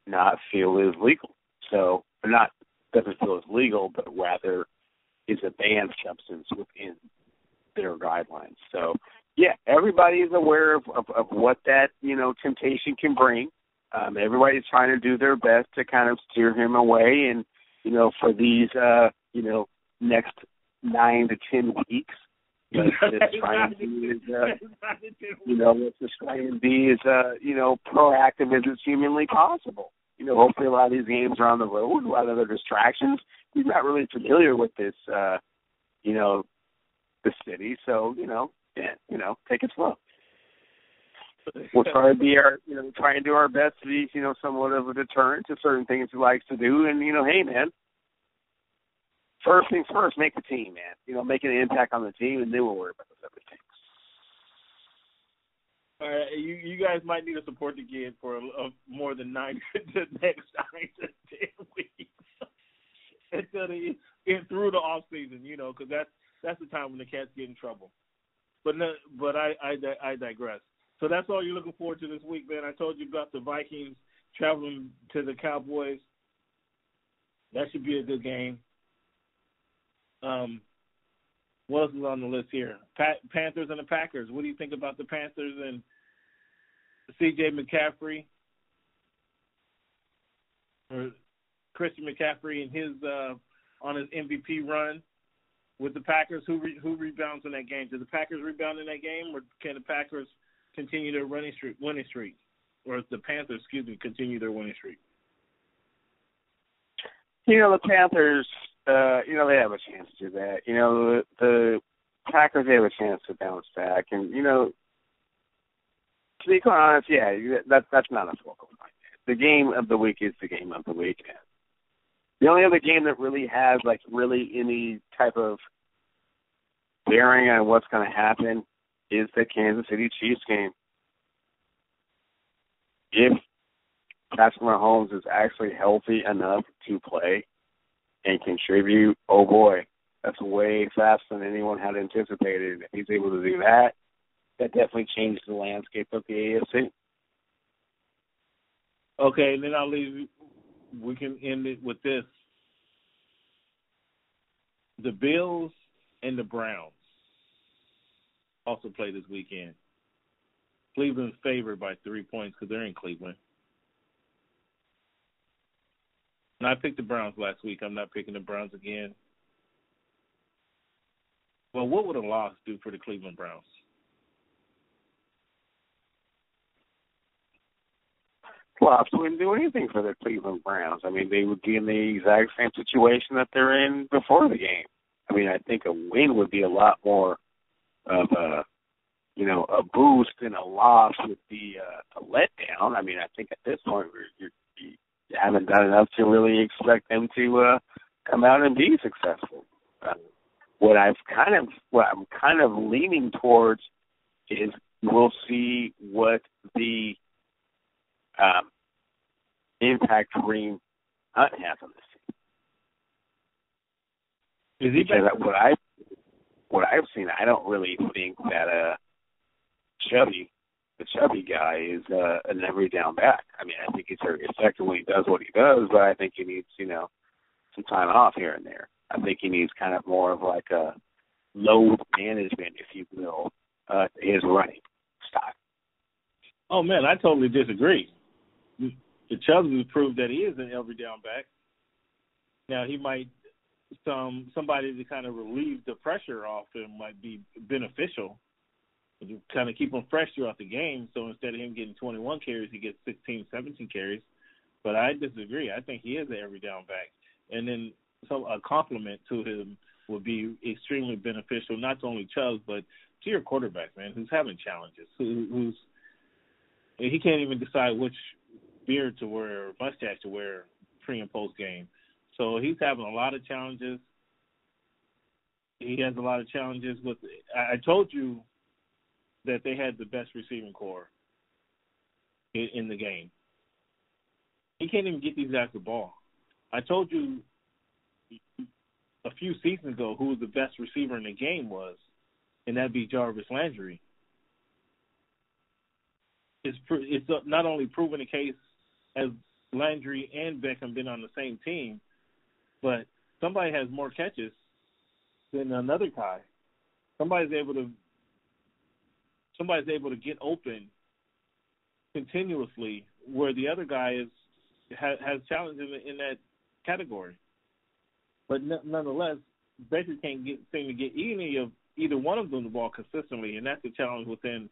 not feel is legal. So, not doesn't feel is legal, but rather is a banned substance within their guidelines. So, yeah, everybody is aware of, of, of what that you know temptation can bring. Um, everybody's trying to do their best to kind of steer him away, and you know, for these, uh, you know, next nine to ten weeks, let's just try and be as, uh, (laughs) you know, let's just try and be as, uh, you know, proactive as it's humanly possible. You know, hopefully a lot of these games are on the road, a lot of other distractions. He's not really familiar with this, uh, you know, the city, so you know, yeah, you know, take it slow. We'll try to be our you know try and do our best to be you know somewhat of a deterrent to certain things he likes to do. And you know hey man first things first make the team man. You know make an impact on the team and then we'll worry about those other things all right, you you guys might need to support the kid for a, a, more than nine (laughs) the next nine to ten weeks (laughs) until the get through the off season, you know, because that's that's the time when the cats get in trouble. But no, but I I I digress. So that's all you're looking forward to this week, man. I told you about the Vikings traveling to the Cowboys. That should be a good game. Um, what else is on the list here? Pa- Panthers and the Packers. What do you think about the Panthers and C.J. McCaffrey or Christian McCaffrey and his uh, on his MVP run with the Packers? Who re- who rebounds in that game? Do the Packers rebound in that game, or can the Packers continue their running streak, winning streak, or the Panthers, excuse me, continue their winning streak? You know, the Panthers, uh, you know, they have a chance to do that. You know, the, the Packers, they have a chance to bounce back, and you know, to be quite honest, yeah, that that's not a focal point. The game of the week is the game of the week. The only other game that really has like really any type of bearing on what's going to happen is the Kansas City Chiefs game. If Patrick Mahomes is actually healthy enough to play and contribute, oh boy, that's way faster than anyone had anticipated. If he's able to do that, that definitely changes the landscape of the AFC. Okay, and then I'll leave. We can end it with this: the Bills and the Browns also play this weekend. Cleveland's favored by three points because they're in Cleveland. And I picked the Browns last week. I'm not picking the Browns again. Well, what would a loss do for the Cleveland Browns? Loss wouldn't do anything for the Cleveland Browns. I mean, they would be in the exact same situation that they're in before the game. I mean, I think a win would be a lot more of a you know a boost and a loss would be a, a letdown. I mean, I think at this point you're, you you haven't done enough to really expect them to uh, come out and be successful. Uh, what I've kind of what I'm kind of leaning towards is we'll see what the um, impact Kareem Hunt has on this team. Is he because what I what I've seen, I don't really think that uh Chubby, the chubby guy, is uh, an every down back. I mean, I think he's very effective when he does what he does, but I think he needs, you know, some time off here and there. I think he needs kind of more of like a load management, if you will, uh, his running style. Oh man, I totally disagree. The Chubbs has proved that he is an every down back. Now he might some somebody to kind of relieve the pressure off him might be beneficial. To kind of keep him fresh throughout the game. So instead of him getting 21 carries, he gets 16, 17 carries. But I disagree. I think he is an every down back. And then some a compliment to him would be extremely beneficial, not to only Chubbs, but to your quarterback, man, who's having challenges, who, who's he can't even decide which beard to wear or mustache to wear pre and post game. So he's having a lot of challenges. He has a lot of challenges with. I, I told you that they had the best receiving corps in, in the game. He can't even get these guys the ball. I told you a few seasons ago who the best receiver in the game was, and that'd be Jarvis Landry. It's it's not only proven the case as Landry and Beckham been on the same team, but somebody has more catches than another guy. Somebody's able to somebody's able to get open continuously where the other guy is has, has challenges in, in that category. But n- nonetheless, Baker can't get seem to get any of either one of them the ball consistently, and that's a challenge within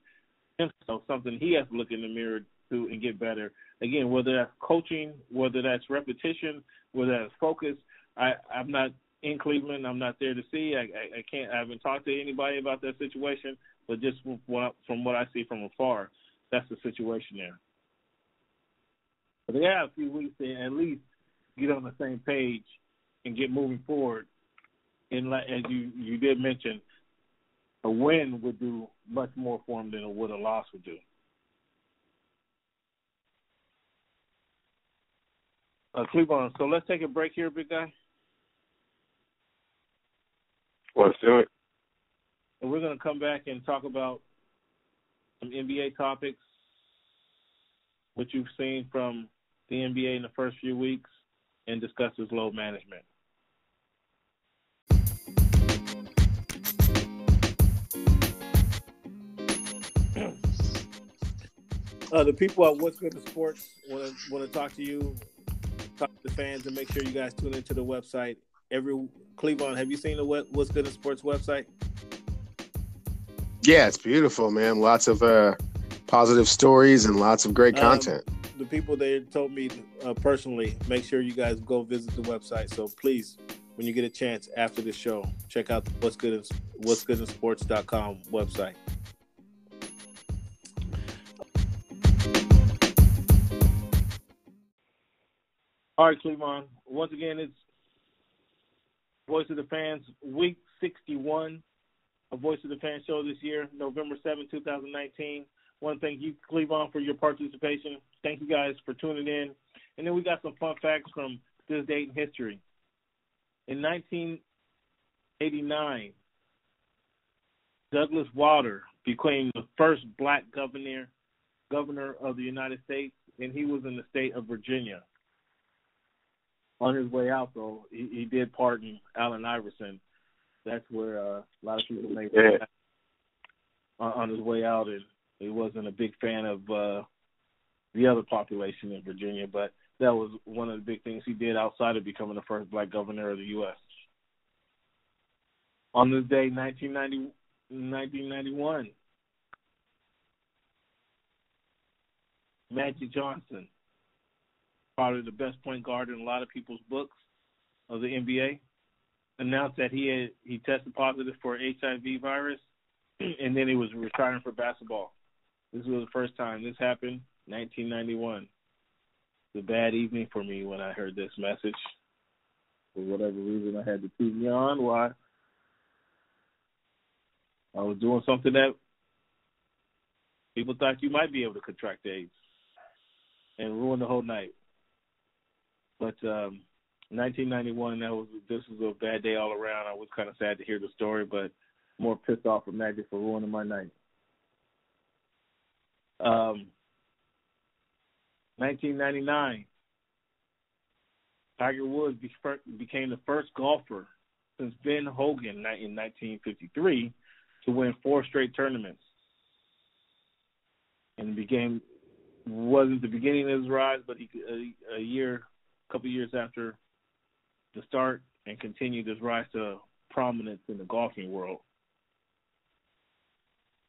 himself. Something he has to look in the mirror to and get better. Again, whether that's coaching, whether that's repetition, whether that's focus. I, I'm not in Cleveland. I'm not there to see. I, I, I can't. I haven't talked to anybody about that situation. But just from what, from what I see from afar, that's the situation there. But they have a few weeks to at least get on the same page and get moving forward. And as you you did mention, a win would do much more for them than what a loss would do. Uh, Cleveland. So let's take a break here, big guy. Let's do it. And we're going to come back and talk about some NBA topics, what you've seen from the NBA in the first few weeks, and discuss his load management. Uh, the people at What's Good in Sports want to want to talk to you, talk to the fans, and make sure you guys tune into the website. Every Cleveland, have you seen the What's Good in Sports website? Yeah, it's beautiful, man. Lots of uh, positive stories and lots of great um, content. Um, the people they told me uh, personally, make sure you guys go visit the website. So please, when you get a chance after the show, check out the what's good in, what's good in sports.com website. All right, Cleveland. Once again, it's Voice of the Fans, week 61 of Voice of the Fans show this year, November 7, 2019. I want to thank you, Cleveland, for your participation. Thank you guys for tuning in. And then we got some fun facts from this date in history. In 1989, Douglas Wilder became the first black governor governor of the United States, and he was in the state of Virginia on his way out, though, he, he did pardon Allen Iverson. That's where uh, a lot of people made yeah. on, on his way out, and he wasn't a big fan of uh, the other population in Virginia. But that was one of the big things he did outside of becoming the first black governor of the U.S. On this day, 1990, 1991, Magic Johnson probably the best point guard in a lot of people's books of the NBA, announced that he had he tested positive for HIV virus, (clears throat) and then he was retiring for basketball. This was the first time this happened, 1991. It's a bad evening for me when I heard this message. For whatever reason, I had to keep me on. Why? I was doing something that people thought you might be able to contract AIDS and ruin the whole night. But um, 1991, that was this was a bad day all around. I was kind of sad to hear the story, but more pissed off at Magic for ruining my night. Um, 1999, Tiger Woods became the first golfer since Ben Hogan in 1953 to win four straight tournaments, and became wasn't the beginning of his rise, but he a, a year couple years after the start and continue this rise to prominence in the golfing world.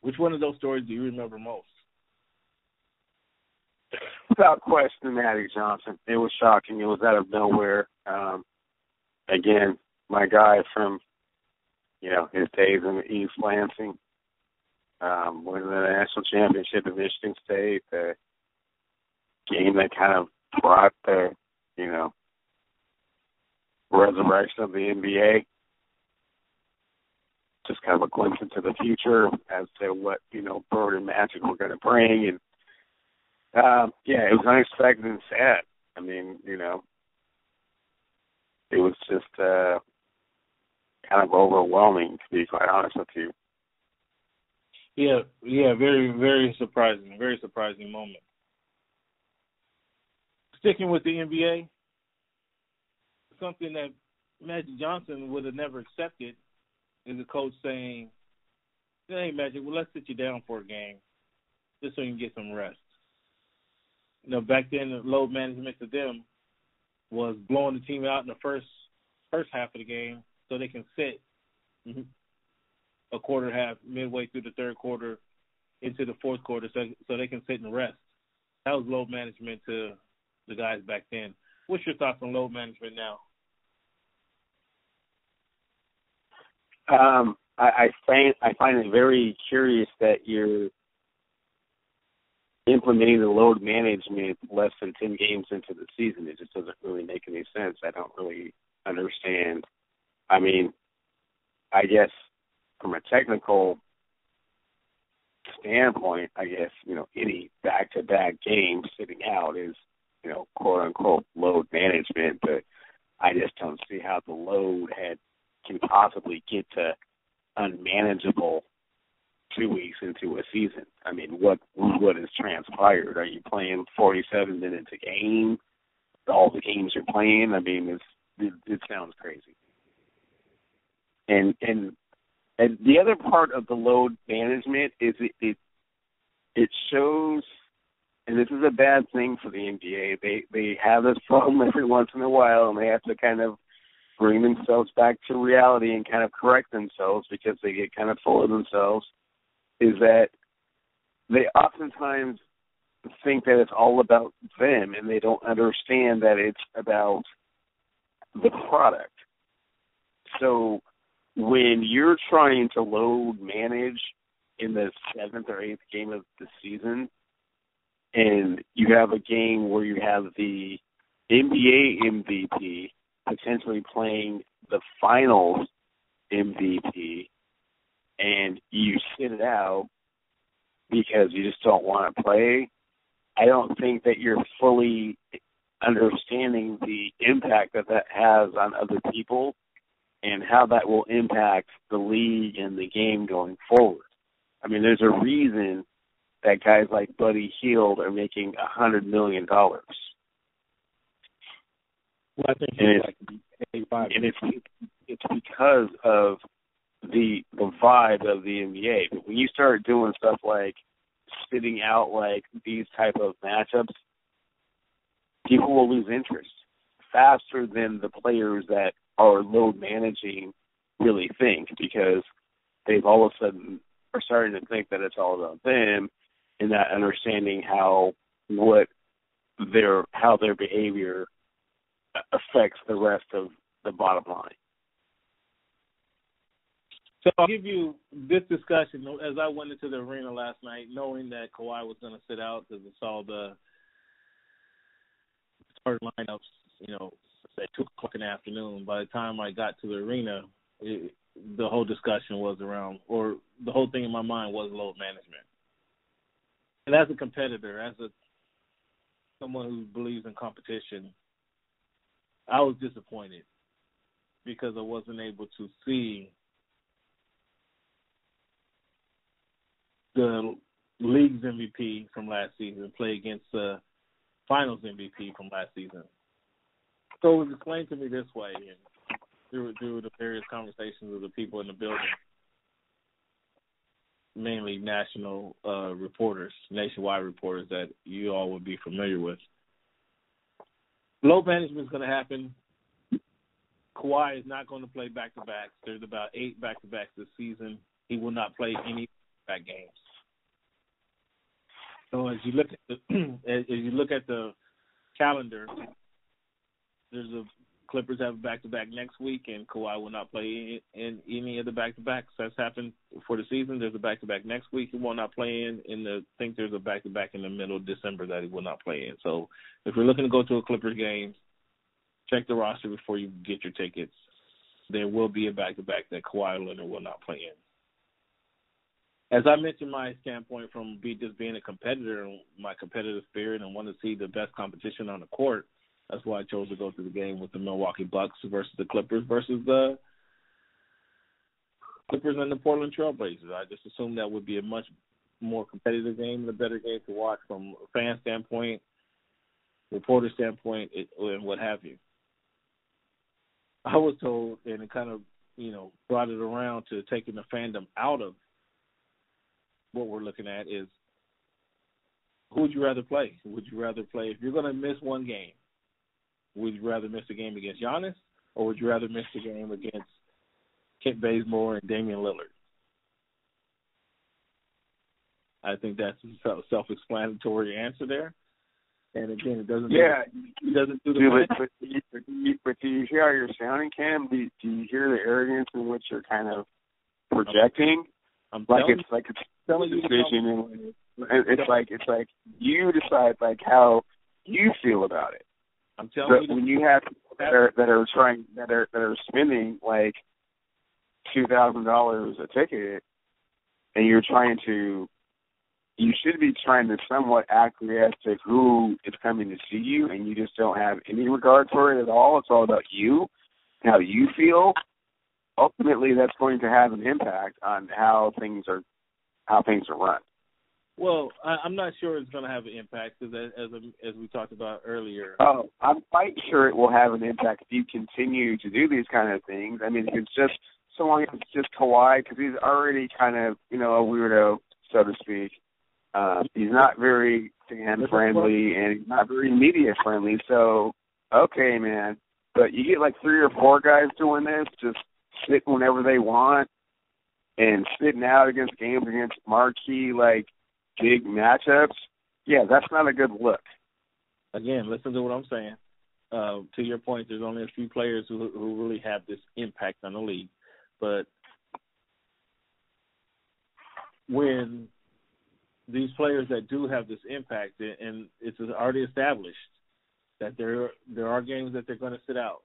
Which one of those stories do you remember most? Without question, Magic Johnson. It was shocking. It was out of nowhere. Um, again, my guy from, you know, his days in East Lansing, um, winning the national championship at Michigan State, the game that kind of brought the you know, resurrection of the NBA. Just kind of a glimpse into the future as to what, you know, Bird and Magic were going to bring. And, um, yeah, it was unexpected and sad. I mean, you know, it was just uh, kind of overwhelming, to be quite honest with you. Yeah, yeah, very, very surprising, very surprising moment sticking with the NBA, something that Magic Johnson would have never accepted is a coach saying, "Hey, Magic, well, let's sit you down for a game, just so you can get some rest." you know, back then the load management to them was blowing the team out in the first first half of the game so they can sit a quarter half midway through the third quarter into the fourth quarter so so they can sit and rest. That was load management to the guys back then. What's your thoughts on load management now? Um, I, I find I find it very curious that you're implementing the load management less than ten games into the season. It just doesn't really make any sense. I don't really understand. I mean, I guess from a technical standpoint, I guess you know any back-to-back game sitting out is you know quote unquote load management, but I just don't see how the load had can possibly get to unmanageable two weeks into a season. I mean, what what has transpired? Are you playing 47 minutes a game? All the games you're playing. I mean, it's it, it sounds crazy. And and and the other part of the load management is it it, it shows and this is a bad thing for the NBA. They they have this problem (laughs) every once in a while, and they have to kind of bring themselves back to reality and kind of correct themselves because they get kind of full of themselves is that they oftentimes think that it's all about them and they don't understand that it's about the product. So when you're trying to load manage in the seventh or eighth game of the season and you have a game where you have the NBA MVP potentially playing the finals MVP and you sit it out because you just don't want to play, I don't think that you're fully understanding the impact that that has on other people and how that will impact the league and the game going forward. I mean, there's a reason that guys like Buddy Hield are making a hundred million dollars. Well, I think and like and it's it's because of the the vibe of the NBA. But when you start doing stuff like spitting out like these type of matchups, people will lose interest faster than the players that are load managing really think because they've all of a sudden are starting to think that it's all about them and not understanding how what their how their behavior affects the rest of the bottom line. So I'll give you this discussion as I went into the arena last night, knowing that Kawhi was going to sit out because I saw the start lineups, you know, at two o'clock in the afternoon. By the time I got to the arena, it, the whole discussion was around, or the whole thing in my mind was load management. And as a competitor, as a someone who believes in competition, I was disappointed because I wasn't able to see the league's MVP from last season play against the finals MVP from last season. So it was explained to me this way, and through through the various conversations with the people in the building, mainly national uh, reporters, nationwide reporters that you all would be familiar with. Load management is going to happen. Kawhi is not going to play back to backs. There's about eight back to backs this season. He will not play any back games. So as you look at the (clears throat) as you look at the calendar, there's a Clippers have a back to back next week, and Kawhi will not play in, in any of the back to backs that's happened for the season. There's a back to back next week. He will not play in. In the I think there's a back to back in the middle of December that he will not play in. So if you're looking to go to a Clippers game, check the roster before you get your tickets. There will be a back to back that Kawhi Leonard will not play in as I mentioned, my standpoint from be just being a competitor my competitive spirit and want to see the best competition on the court. That's why I chose to go to the game with the Milwaukee Bucks versus the Clippers versus the Clippers and the Portland Trailblazers. I just assumed that would be a much more competitive game and a better game to watch from a fan standpoint, reporter standpoint, and what have you. I was told, and it kind of, you know, brought it around to taking the fandom out of what we're looking at is who would you rather play? Would you rather play if you're going to miss one game? Would you rather miss a game against Giannis, or would you rather miss the game against Kent Bazemore and Damian Lillard? I think that's a self-explanatory answer there. And again, it doesn't. Yeah, do, it doesn't do the. But, but, do you, but, do you, but do you hear how you're sounding, Cam? Do, do you hear the arrogance in which you're kind of projecting? I'm like it's like it's telling a decision, and it's like it's like you decide like how you feel about it. I'm telling you. when you have that are that are trying that are that are spending like two thousand dollars a ticket, and you're trying to you should be trying to somewhat acquiesce to who is coming to see you, and you just don't have any regard for it at all. It's all about you, how you feel. Ultimately, that's going to have an impact on how things are how things are run. Well, I, I'm not sure it's going to have an impact because, as as we talked about earlier. Oh, I'm quite sure it will have an impact if you continue to do these kind of things. I mean, it's just so long as it's just Kawhi because he's already kind of you know a weirdo, so to speak. Uh, he's not very fan friendly and he's not very media friendly. So, okay, man. But you get like three or four guys doing this, just sitting whenever they want and sitting out against games against marquee like big matchups. Yeah, that's not a good look. Again, listen to what I'm saying. Uh, to your point, there's only a few players who who really have this impact on the league, but when these players that do have this impact, and it's already established that there there are games that they're going to sit out,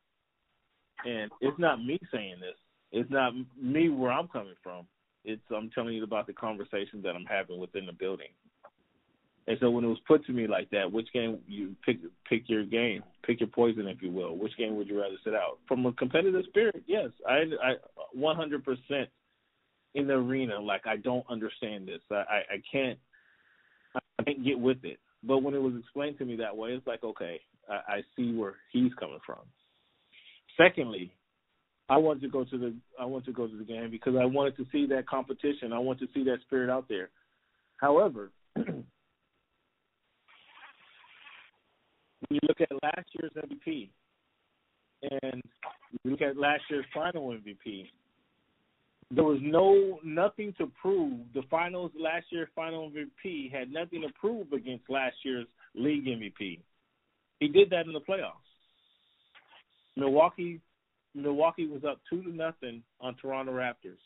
and it's not me saying this. It's not me where I'm coming from. It's I'm telling you about the conversation that I'm having within the building. And so when it was put to me like that, which game you pick pick your game, pick your poison, if you will. Which game would you rather sit out? From a competitive spirit, yes, I I 100 percent in the arena. Like I don't understand this. I I, I can't I can't get with it. But when it was explained to me that way, it's like, okay, I, I see where he's coming from. Secondly, I wanted to go to the I wanted to go to the game because I wanted to see that competition. I want to see that spirit out there. However, (clears throat) when you look at last year's MVP and you look at last year's final MVP, there was no nothing to prove. The finals last year's final MVP had nothing to prove against last year's league MVP. He did that in the playoffs. Milwaukee Milwaukee was up two to nothing on Toronto Raptors.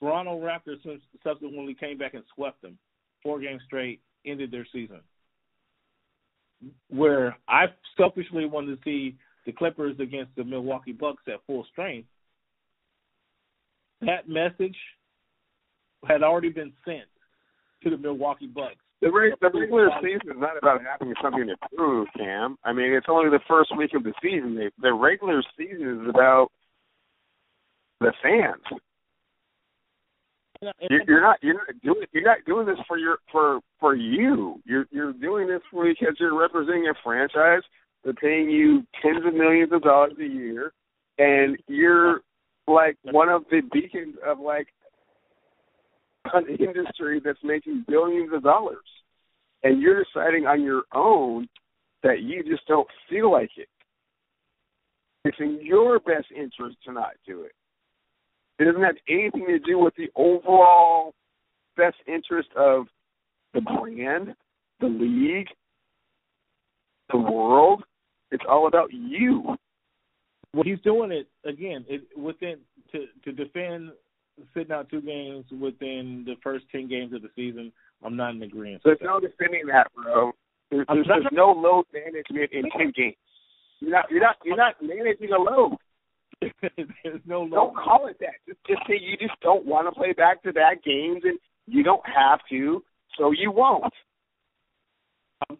Toronto Raptors subsequently came back and swept them four games straight, ended their season. Where I selfishly wanted to see the Clippers against the Milwaukee Bucks at full strength, that message had already been sent to the Milwaukee Bucks. The, reg- the regular season is not about having something to prove, Cam. I mean, it's only the first week of the season. The, the regular season is about the fans. You're, you're not you're not doing you're not doing this for your for for you. You're you're doing this because you're representing a franchise. They're paying you tens of millions of dollars a year, and you're like one of the beacons of like (laughs) an industry that's making billions of dollars, and you're deciding on your own that you just don't feel like it. It's in your best interest to not do it. It doesn't have anything to do with the overall best interest of the brand, the league, the world. It's all about you. Well, he's doing it again. It within to to defend sitting out two games within the first ten games of the season. I'm not in agreement. There's no defending that, bro. There's, there's, there's no load management in ten games. You're not you're not you're not managing a load. (laughs) there's no load. Don't call it that. Just just say you just don't want to play back to back games and you don't have to, so you won't.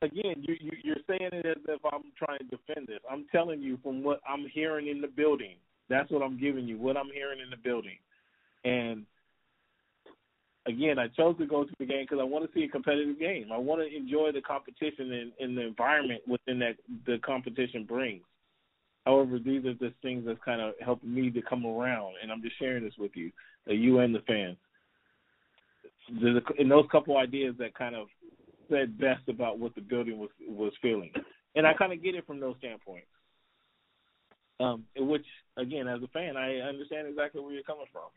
Again, you, you you're saying it as if I'm trying to defend this. I'm telling you from what I'm hearing in the building. That's what I'm giving you. What I'm hearing in the building, and again, I chose to go to the game because I want to see a competitive game. I want to enjoy the competition and, and the environment within that the competition brings. However, these are the things that's kind of helped me to come around, and I'm just sharing this with you, you and the fans. There's a, in those couple ideas that kind of said best about what the building was was feeling, and I kind of get it from those standpoints. Um, which again, as a fan, I understand exactly where you're coming from.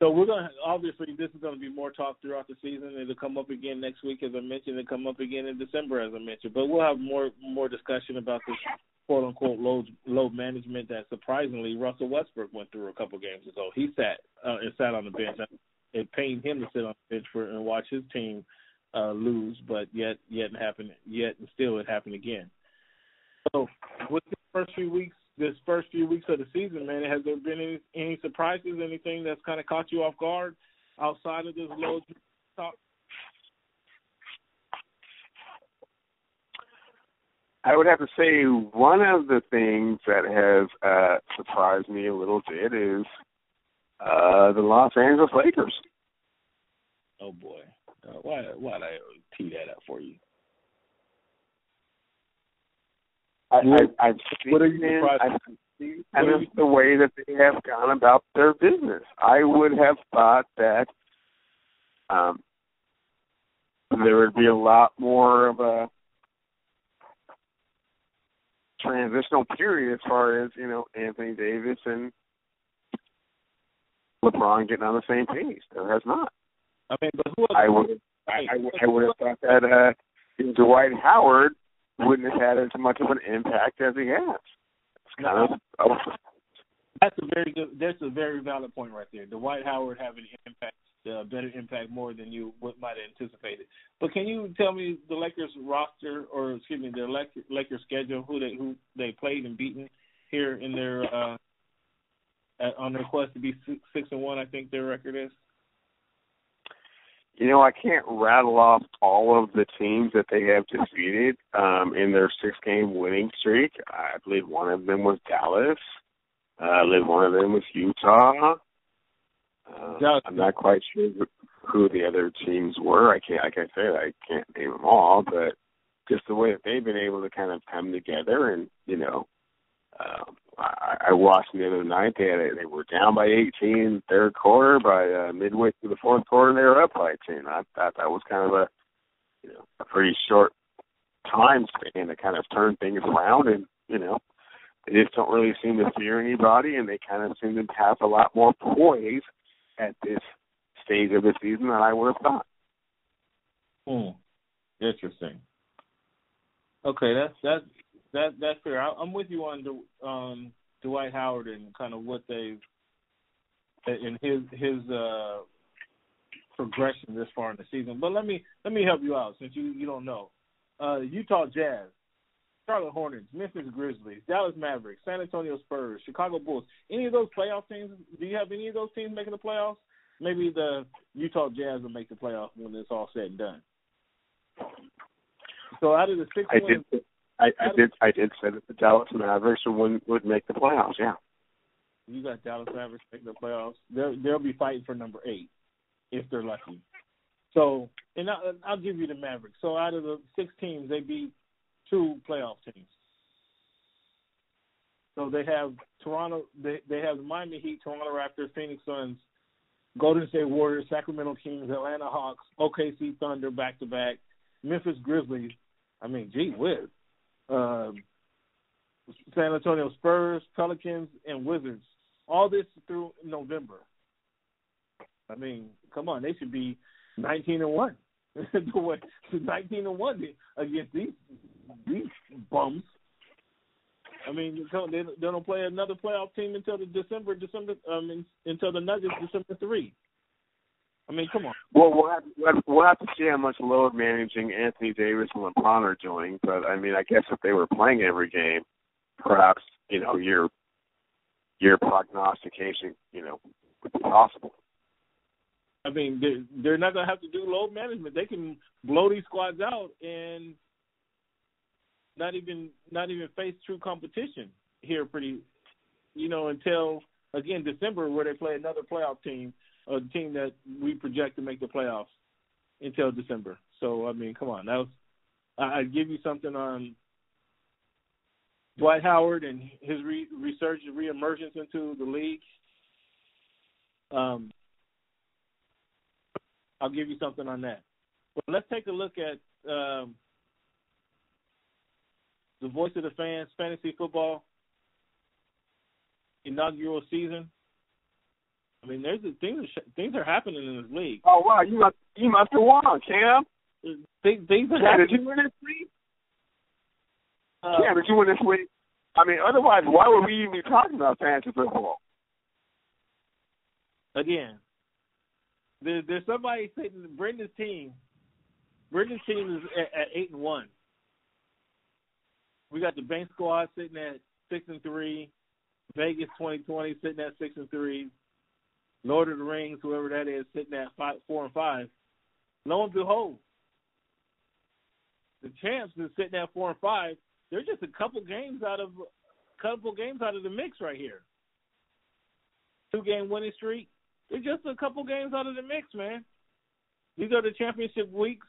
So we're gonna obviously this is gonna be more talk throughout the season. It'll come up again next week, as I mentioned. It'll come up again in December, as I mentioned. But we'll have more more discussion about this quote unquote load load management that surprisingly Russell Westbrook went through a couple games ago. He sat uh, and sat on the bench. It pained him to sit on the bench for and watch his team uh, lose, but yet yet happened yet and still it happened again. So with the first few weeks this first few weeks of the season, man, has there been any, any surprises, anything that's kind of caught you off guard outside of this low talk? I would have to say one of the things that has uh, surprised me a little bit is uh, the Los Angeles Lakers. Oh boy, uh, why why did I tee that up for you? I, I, I've seen, what are you I've seen kind of the way that they have gone about their business. I would have thought that um, there would be a lot more of a transitional period as far as you know Anthony Davis and LeBron getting on the same page. There has not. I mean, but who I would I, I, I would have thought that uh, Dwight Howard wouldn't have had as much of an impact as he has. It's kind of that's a very good. That's a very valid point right there. Dwight Howard having an impact, uh, better impact more than you might have anticipated. But can you tell me the Lakers roster, or excuse me, the Lakers, schedule, who they who they played and beaten here in their uh, on their quest to be six, six and one? I think their record is. You know, I can't rattle off all of the teams that they have defeated um, in their six-game winning streak. I believe one of them was Dallas. Uh, I believe one of them was Utah. Uh, I'm not quite sure who the other teams were. I can't, like I said, I can't name them all, but just the way that they've been able to kind of come together and you know um, I, I watched them the other night. They had a, they were down by 18 third quarter. By uh, midway through the fourth quarter, they were up by 10. I thought that was kind of a you know a pretty short time span to kind of turn things around. And you know they just don't really seem to fear anybody, and they kind of seem to have a lot more poise at this stage of the season than I would have thought. Hmm. Interesting. Okay, that's that's that that's fair. I, am with you on the um, Dwight Howard and kind of what they've in his his uh, progression this far in the season. But let me let me help you out since you you don't know. Uh, Utah Jazz, Charlotte Hornets, Memphis Grizzlies, Dallas Mavericks, San Antonio Spurs, Chicago Bulls. Any of those playoff teams? Do you have any of those teams making the playoffs? Maybe the Utah Jazz will make the playoffs when it's all said and done. So out of the six I wins, did, I, I did. I did say that the Dallas Mavericks would would make the playoffs. Yeah. You got Dallas Mavericks making the playoffs. They'll they'll be fighting for number eight if they're lucky. So, and I, I'll give you the Mavericks. So out of the six teams, they beat two playoff teams. So they have Toronto. They they have the Miami Heat, Toronto Raptors, Phoenix Suns, Golden State Warriors, Sacramento Kings, Atlanta Hawks, OKC Thunder back to back, Memphis Grizzlies. I mean, gee whiz um, San Antonio Spurs, Pelicans, and Wizards. All this through November. I mean, come on, they should be nineteen and one. (laughs) nineteen and one against these these bums. I mean, they don't play another playoff team until the December December um until the Nuggets December three. I mean, come on. Well, we'll have, we'll have to see how much load managing Anthony Davis and LeBron are doing. But I mean, I guess if they were playing every game, perhaps you know your your prognostication, you know, would be possible. I mean, they're, they're not going to have to do load management. They can blow these squads out and not even not even face true competition here. Pretty, you know, until again December where they play another playoff team a team that we project to make the playoffs until December. So I mean, come on, that was I'd give you something on Dwight Howard and his re- research reemergence into the league. Um, I'll give you something on that. But let's take a look at um, the voice of the fans fantasy football inaugural season. I mean, there's things things are happening in this league. Oh wow, you must you must have won, Cam. Things, things are yeah, happening. Did you win this week? Uh, Cam, did you win this week? I mean, otherwise, why would we even be talking about fantasy football? Again, there, there's somebody sitting. Brendan's team. Brendan's team is at, at eight and one. We got the bank squad sitting at six and three. Vegas 2020 sitting at six and three. Lord of the Rings, whoever that is, sitting at five, four and five. Lo and behold, the champs is sitting at four and five. They're just a couple games out of couple games out of the mix right here. Two game winning streak. They're just a couple games out of the mix, man. These are the championship weeks,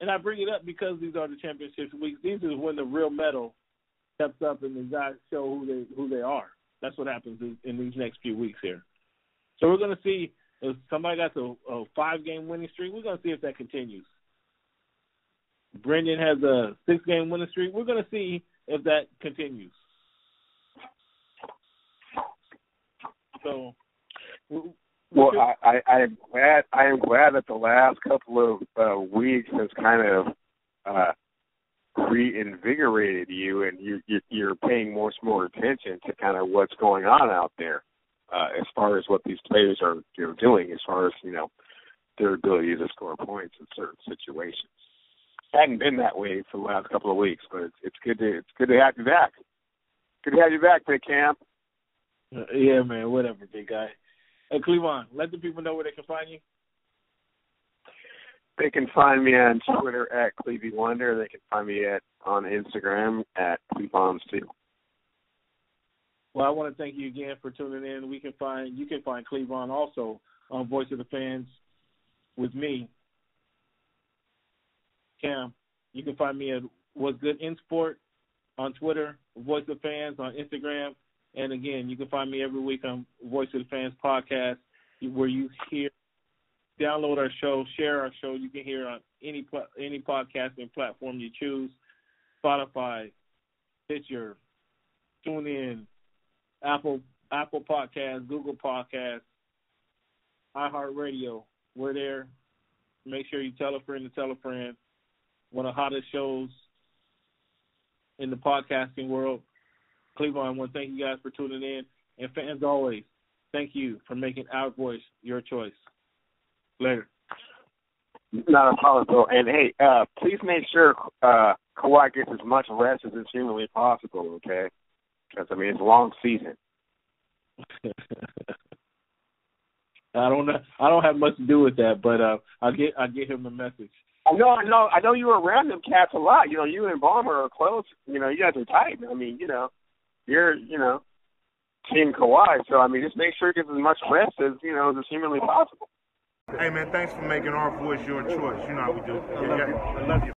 and I bring it up because these are the championship weeks. These is when the real medal steps up and the guys show who they who they are. That's what happens in these next few weeks here. So we're going to see if somebody got a, a five game winning streak. We're going to see if that continues. Brendan has a six game winning streak. We're going to see if that continues. So. Well, I, I, I am glad. I am glad that the last couple of uh, weeks has kind of uh, reinvigorated you, and you, you you're paying more more attention to kind of what's going on out there, uh, as far as what these players are you know, doing, as far as you know their ability to score points in certain situations. Hadn't been that way for the last couple of weeks, but it's, it's good to it's good to have you back. Good to have you back, Big Camp. Uh, yeah, man. Whatever, big guy. Hey, Cleavon, let the people know where they can find you. They can find me on Twitter at Clevy Wonder. They can find me at on Instagram at Cleavons too. Well, I want to thank you again for tuning in. We can find you can find Cleavon also on Voice of the Fans with me, Cam. You can find me at What's Good in Sport on Twitter, Voice of the Fans on Instagram, and again, you can find me every week on Voice of the Fans podcast, where you hear, download our show, share our show. You can hear on any any podcasting platform you choose, Spotify, Stitcher, TuneIn, Apple Apple Podcasts, Google Podcasts, iHeartRadio. We're there. Make sure you tell a friend to tell a friend. One of the hottest shows in the podcasting world. Cleavon, I want to thank you guys for tuning in. And fans, always, thank you for making our voice your choice. Later. Not a problem. And hey, uh, please make sure uh, Kawhi gets as much rest as is humanly possible, okay? Because I mean, it's a long season. (laughs) I don't know. I don't have much to do with that, but uh, I'll get I'll get him a message. I know, I know, I know you were around them cats a lot. You know, you and Bomber are close. You know, you guys are tight. I mean, you know, you're, you know, Team Kawhi. So I mean, just make sure he gets as much rest as you know as humanly possible. Hey man, thanks for making our voice your choice. You know how we do. I love you. I love you.